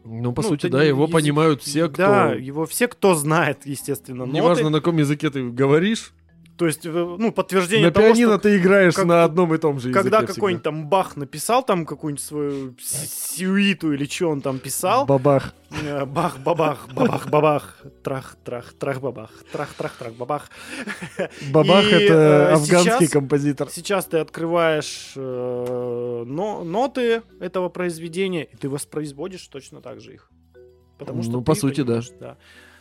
Ну, по Ну, сути, это да, не его язык- понимают все, кто... Да, его все, кто знает, естественно, ноты. Неважно, на каком языке ты говоришь, То есть, ну, подтверждение на того, что пианино ты играешь как- на одном и том же языке когда какой-нибудь там Бах написал там какую-нибудь свою сюиту или что он там писал, Бабах. э, бах бабах бабах бабах трах трах трах бабах трах трах трах бабах. Бабах — это э, афганский композитор. Сейчас ты открываешь э, но- ноты этого произведения и ты воспроизводишь точно так же их. Потому что Ну, по сути, да. да.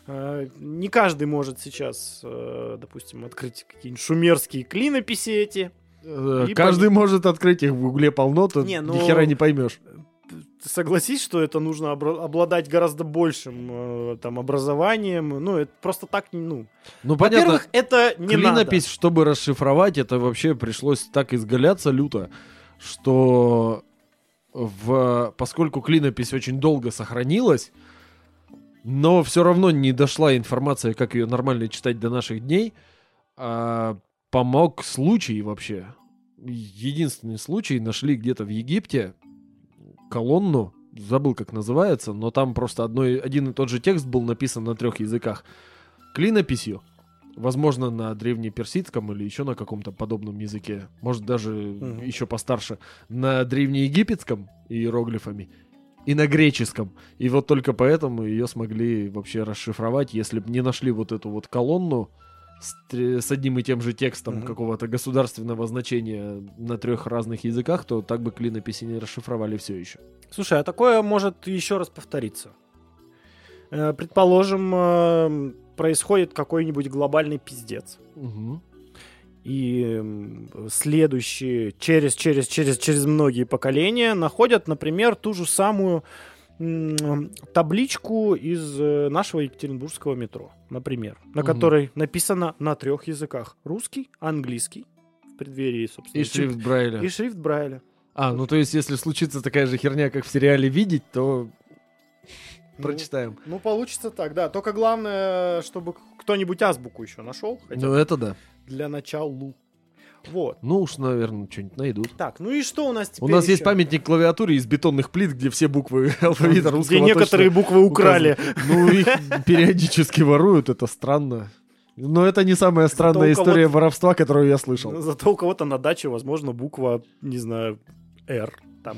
Э, Не каждый может сейчас, э, допустим, открыть какие-нибудь шумерские клинописи эти. Э, Каждый может открыть их в угле полно, то Не, ну- ни хера не поймешь. Согласись, что это нужно обладать гораздо большим э, там образованием. Ну, это просто так, ну. Ну, понятно, Во-первых, это не клинопись, чтобы расшифровать, это вообще пришлось так изгаляться люто, что в... поскольку клинопись очень долго сохранилась, но все равно не дошла информация, как ее нормально читать до наших дней, а помог случай вообще. Единственный случай нашли где-то в Египте колонну, забыл как называется, но там просто одной, один и тот же текст был написан на трех языках. Клинописью, возможно, на древнеперсидском или еще на каком-то подобном языке, может даже Мгм. еще постарше, на древнеегипетском иероглифами и на греческом. И вот только поэтому ее смогли вообще расшифровать, если бы не нашли вот эту вот колонну с, с одним и тем же текстом Мгм. какого-то государственного значения на трех разных языках, то так бы клинописи не расшифровали все еще. Слушай, а такое может еще раз повториться. Э, Предположим, э, происходит какой-нибудь глобальный пиздец. И следующие, через, через, через, через многие поколения находят, например, ту же самую табличку из э, нашего Екатеринбургского метро, например, на Мгм. которой написано на трех языках. Русский, английский, в преддверии, собственно. И шрифт Брайля. И шрифт Брайля. А, ну то есть, если случится такая же херня, как в сериале «Видеть», то Ну, прочитаем. Ну, получится так, да. Только главное, чтобы кто-нибудь азбуку еще нашел. Хотя Ну это да. Для начала. Вот. Ну уж, наверное, что-нибудь найдут. Так, ну и что у нас теперь У нас есть еще? памятник клавиатуре из бетонных плит, где все буквы алфавита русского Где некоторые буквы украли. Ну, их периодически воруют, это странно. Но это не самая странная история воровства, которую я слышал. Зато у кого-то на даче, возможно, буква, не знаю, R. Там,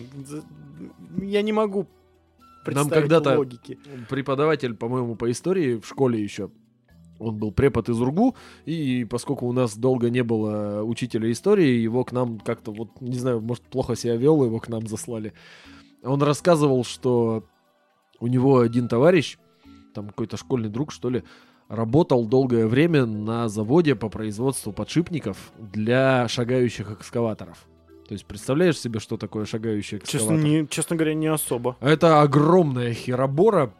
я не могу представить когда-то- логики. Преподаватель, по-моему, по истории в школе еще. Он был препод из УРГУ, и поскольку у нас долго не было учителя истории, его к нам как-то, вот, не знаю, может, плохо себя вел, его к нам заслали. Он рассказывал, что у него один товарищ, там какой-то школьный друг, что ли, работал долгое время на заводе по производству подшипников для шагающих экскаваторов. То есть представляешь себе, что такое шагающий Честно, экскаватор? не, честно говоря, не особо. Это огромная херобора,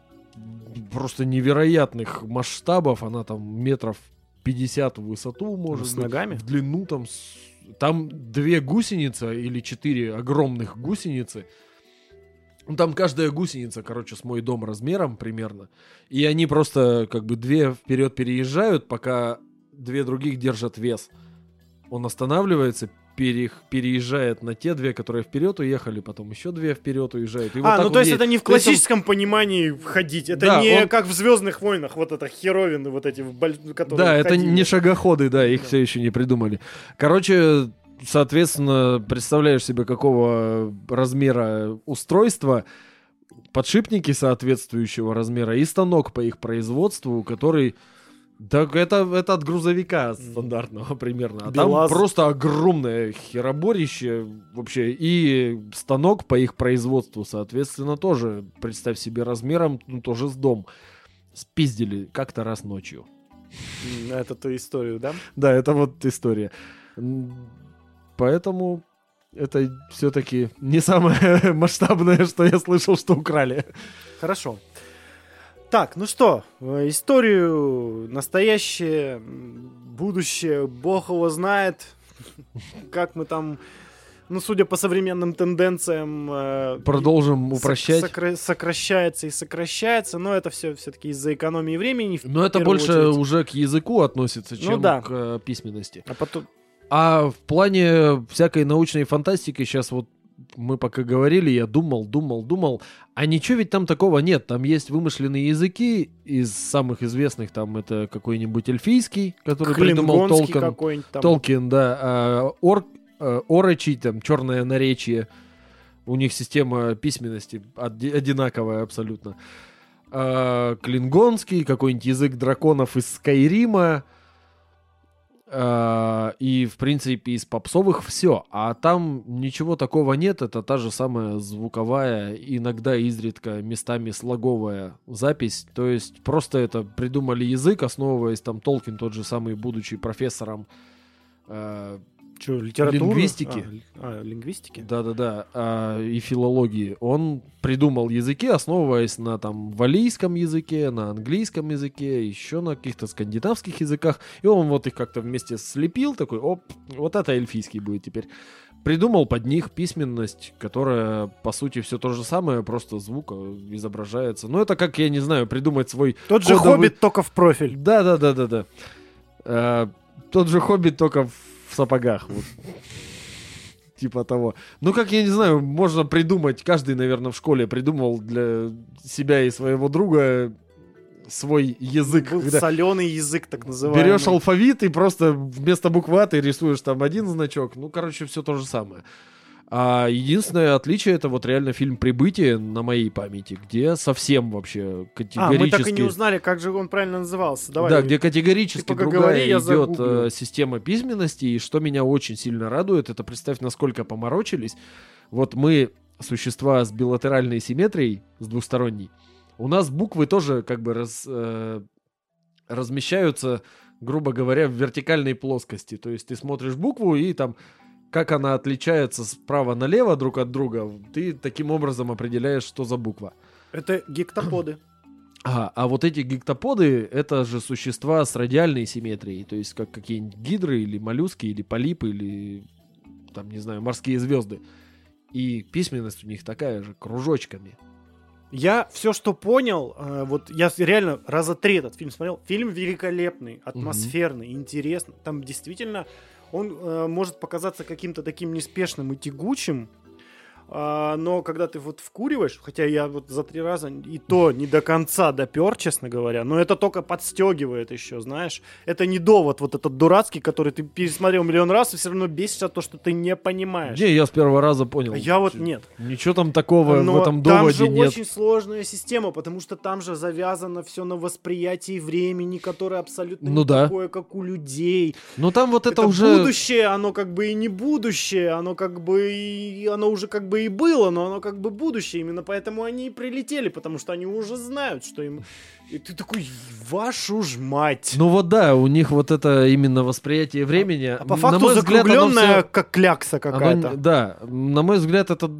просто невероятных масштабов. Она там метров 50 в высоту может С быть, ногами? В длину там... с- Там две гусеницы или четыре огромных гусеницы. Ну, Там каждая гусеница, короче, с мой дом размером примерно. И они просто как бы две вперед переезжают, пока две других держат вес. Он останавливается, перех- переезжает на те две, которые вперед уехали, потом еще две вперед уезжают. И вот а, ну он то есть едет. это не в То есть он- классическом понимании ходить. Это Да, не он- как в Звездных войнах, вот это херовины, вот эти, которые Да, это ходили. не шагоходы, да, их Да. все еще не придумали. Короче, соответственно, представляешь себе, какого размера устройства, подшипники соответствующего размера и станок по их производству, который... Так это, это от грузовика стандартного примерно. А БелАЗ. там просто огромное хероборище вообще. И станок по их производству, соответственно, тоже, представь себе, размером, ну, тоже с дом. Спиздили как-то раз ночью. М, Это ту историю, да? Да, это вот история. Поэтому это все-таки не самое масштабное, что я слышал, что украли. Хорошо. Так, ну что, э, историю, настоящее, будущее, бог его знает, как мы там, ну, судя по современным тенденциям... э, Продолжим упрощать. сокра- сокращается и сокращается, но это все все-таки из-за экономии времени. Но это больше очередь. уже к языку относится, чем да. к э, письменности. А потом... А в плане всякой научной фантастики сейчас вот мы пока говорили, я думал, думал, думал, а ничего ведь там такого нет. Там есть вымышленные языки из самых известных, там это какой-нибудь эльфийский, который придумал Толкин. Толкин, да. А, ор, э, орочи, там, черное наречие. У них система письменности оди- одинаковая абсолютно. А, клингонский, какой-нибудь язык драконов из Скайрима. А, и, в принципе, из попсовых все. А там ничего такого нет. Это та же самая звуковая, иногда изредка местами слоговая запись. То есть просто это придумали язык, основываясь там Толкин, тот же самый, будучи профессором Чё, литературы? Лингвистики. А, А, лингвистики? да-да-да, а, и филологии. Он придумал языки, основываясь на там валийском языке, на английском языке, еще на каких-то скандинавских языках. И он вот их как-то вместе слепил, такой, оп, вот это эльфийский будет теперь. Придумал под них письменность, которая, по сути, все то же самое, просто звук э, изображается. Ну, это как, я не знаю, придумать свой... Тот же Кодовый- хоббит, только в профиль. Да-да-да-да-да. Э, Тот же хоббит, только в сапогах. вот. Типа того. Ну, как я не знаю, можно придумать, каждый, наверное, в школе придумал для себя и своего друга свой язык. Был когда соленый язык, так называемый. берешь алфавит и просто вместо буквы А ты рисуешь там один значок. Ну, короче, все то же самое. А единственное отличие это вот реально фильм «Прибытие» на моей памяти, где совсем вообще А, категорически... мы так и не узнали, как же он правильно назывался. Давай. Да, где категорически Ты пока другая говори, идет э, система письменности, и что меня очень сильно радует, это представь, насколько поморочились. Вот мы существа с билатеральной симметрией, с двусторонней, у нас буквы тоже как бы раз, э, размещаются, грубо говоря, в вертикальной плоскости. То есть ты смотришь букву и там как она отличается справа налево друг от друга, ты таким образом определяешь, что за буква. Это гектоподы. Ага, а вот эти гектоподы это же существа с радиальной симметрией, то есть как какие-нибудь гидры или моллюски или полипы или там не знаю морские звезды. И письменность у них такая же кружочками. Я все, что понял, э, вот я реально раза три этот фильм смотрел. Фильм великолепный, атмосферный, интересный. Там действительно он э, может показаться каким-то таким неспешным и тягучим, а, но когда ты вот вкуриваешь, хотя я вот за три раза и то не до конца допер, честно говоря, но это только подстегивает еще, знаешь. Это не довод вот этот дурацкий, который ты пересмотрел миллион раз и все равно бесишься от то, что ты не понимаешь. Не, я с первого раза понял. А я вот нет. Ничего там такого Но в этом там доводе же нет. очень сложная система, потому что там же завязано все на восприятии времени, которое абсолютно Ну не да. такое, как у людей. Но там вот это, это уже... будущее, оно как бы и не будущее, оно как бы и оно уже как бы бы и было, но оно как бы будущее. Именно поэтому они и прилетели, потому что они уже знают, что им... И ты такой, вашу ж мать. Ну вот да, у них вот это именно восприятие времени. а по на факту мой взгляд, оно закругленная, всё- как клякса оно какая-то. не- да, на мой взгляд, это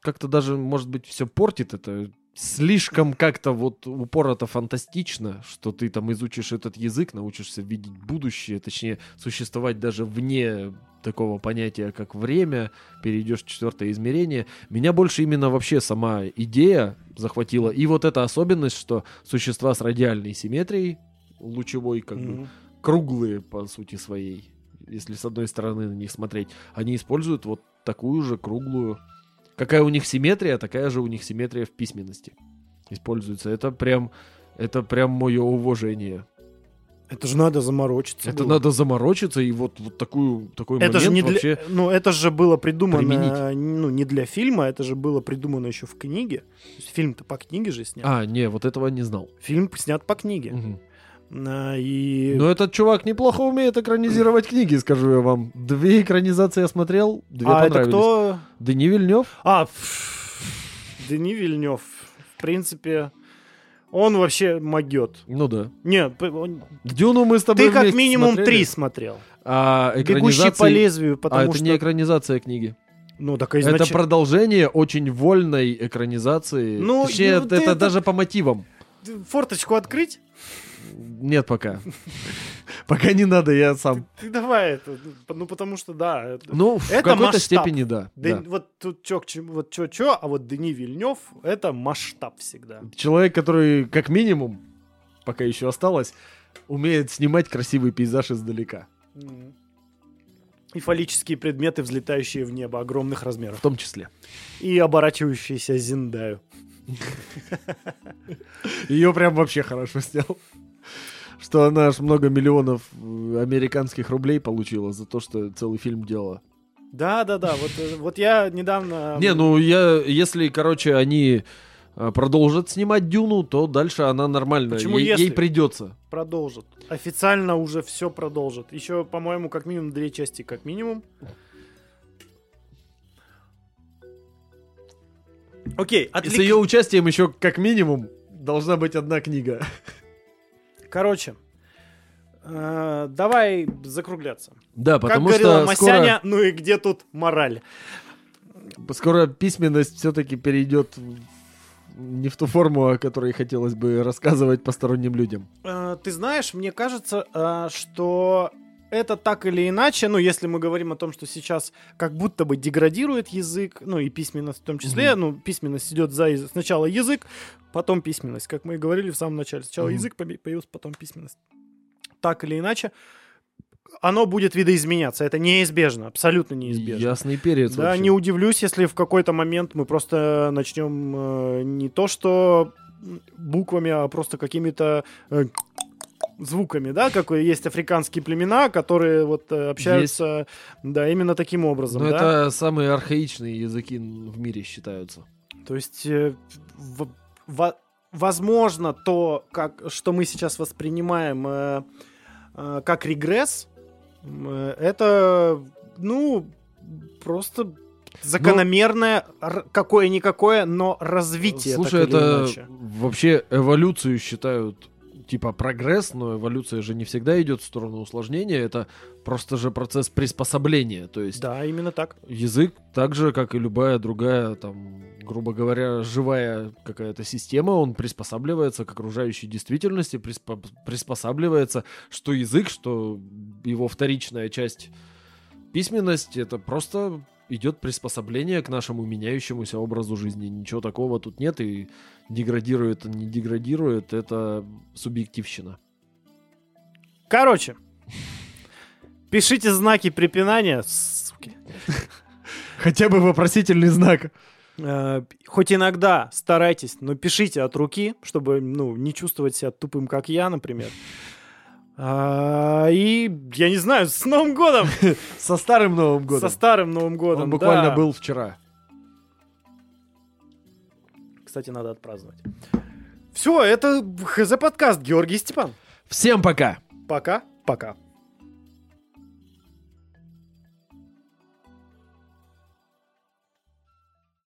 как-то даже, может быть, все портит это. Слишком как-то вот упорото фантастично, что ты там изучишь этот язык, научишься видеть будущее, точнее, существовать даже вне такого понятия, как время, перейдешь в четвертое измерение. Меня больше именно вообще сама идея захватила. И вот эта особенность, что существа с радиальной симметрией, лучевой как бы, Мгм. круглые по сути своей, если с одной стороны на них смотреть, они используют вот такую же круглую. Какая у них симметрия, такая же у них симметрия в письменности используется. Это прям, это прям мое уважение. Это же надо заморочиться. Это было. надо заморочиться и вот, вот такую, такой Это момент же не для, вообще... ну это же было придумано, применить. ну не для фильма, это же было придумано еще в книге. Фильм-то по книге же снят. А, не, вот этого не знал. Фильм снят по книге. Мгм. А, и Но этот чувак неплохо умеет экранизировать книги, скажу я вам. Две экранизации я смотрел, две а это понравились. кто? Дени Вильнев? А, Дени Вильнев. В принципе, он вообще могет. Ну да. Нет, он- Дюну мы с тобой ты как минимум смотрели. три смотрел. А Бегущий по экранизации- лезвию, А потому это что... не экранизация книги. Ну, так Это изначально... продолжение очень вольной экранизации. Ну, Точнее, ну, это, это- даже по мотивам. Форточку открыть? Нет пока. Пока не надо, я сам. Ты давай это. Ну, потому что, да. это- Ну, в Это какой-то масштаб. степени да. Да, да. Вот тут чё к чему, вот чё-чё, а вот Дени Вильнев — это масштаб всегда. Человек, который, как минимум, пока еще осталось, умеет снимать красивый пейзаж издалека. Мгм. И фаллические предметы, взлетающие в небо огромных размеров. В том числе. И оборачивающиеся Зиндаю. Ее прям вообще хорошо снял. Что она аж много миллионов э, американских рублей получила за то, что целый фильм делала. Да-да-да, вот, э, вот я недавно... Не, ну я, если, короче, они э, продолжат снимать Дюну, то дальше она нормально. Почему ей, если? ей придется. Продолжат. Официально уже все продолжат. Еще, по-моему, как минимум две части, как минимум. Окей, И отвлек- с ее участием еще как минимум должна быть одна книга. Короче, э, давай закругляться. Да, потому как говорила что Масяня, ну и где тут мораль? скоро, скоро письменность все-таки перейдет не в ту форму, о которой хотелось бы рассказывать посторонним людям. Э, ты знаешь, мне кажется, э, что это так или иначе, ну, если мы говорим о том, что сейчас как будто бы деградирует язык, ну, и письменность в том числе, Мгм. ну, письменность идет за сначала язык, потом письменность, как мы и говорили в самом начале. Сначала Мгм. язык появился, потом письменность. Так или иначе, оно будет видоизменяться. Это неизбежно, абсолютно неизбежно. Ясный перец Да, вообще. не удивлюсь, если в какой-то момент мы просто начнем э, не то что буквами, а просто какими-то э, звуками, да, как есть африканские племена, которые вот э, общаются, да, именно таким образом, Но да. это самые архаичные языки в мире считаются. То есть, э, в- во- возможно, то, как, что мы сейчас воспринимаем э, э, как регресс, э, это, ну, просто закономерное, р- какое-никакое, но развитие. Слушай, это иначе. вообще эволюцию считают типа прогресс, но эволюция же не всегда идет в сторону усложнения. Это просто же процесс приспособления. То есть Да, именно так. язык так же, как и любая другая, там, грубо говоря, живая какая-то система, он приспосабливается к окружающей действительности, приспо- приспосабливается, что язык, что его вторичная часть письменность, это просто идет приспособление к нашему меняющемуся образу жизни. Ничего такого тут нет, и деградирует, не деградирует, это субъективщина. Короче, пишите знаки препинания, суки. Хотя бы вопросительный знак. Э, Хоть иногда старайтесь, но пишите от руки, чтобы ну, не чувствовать себя тупым, как я, например. А, и я не знаю, с Новым годом! Со старым Новым годом. Со старым Новым годом. Он буквально да. был вчера. Кстати, надо отпраздновать. Все, это ХЗ подкаст Георгий Степан. Всем пока! Пока, пока.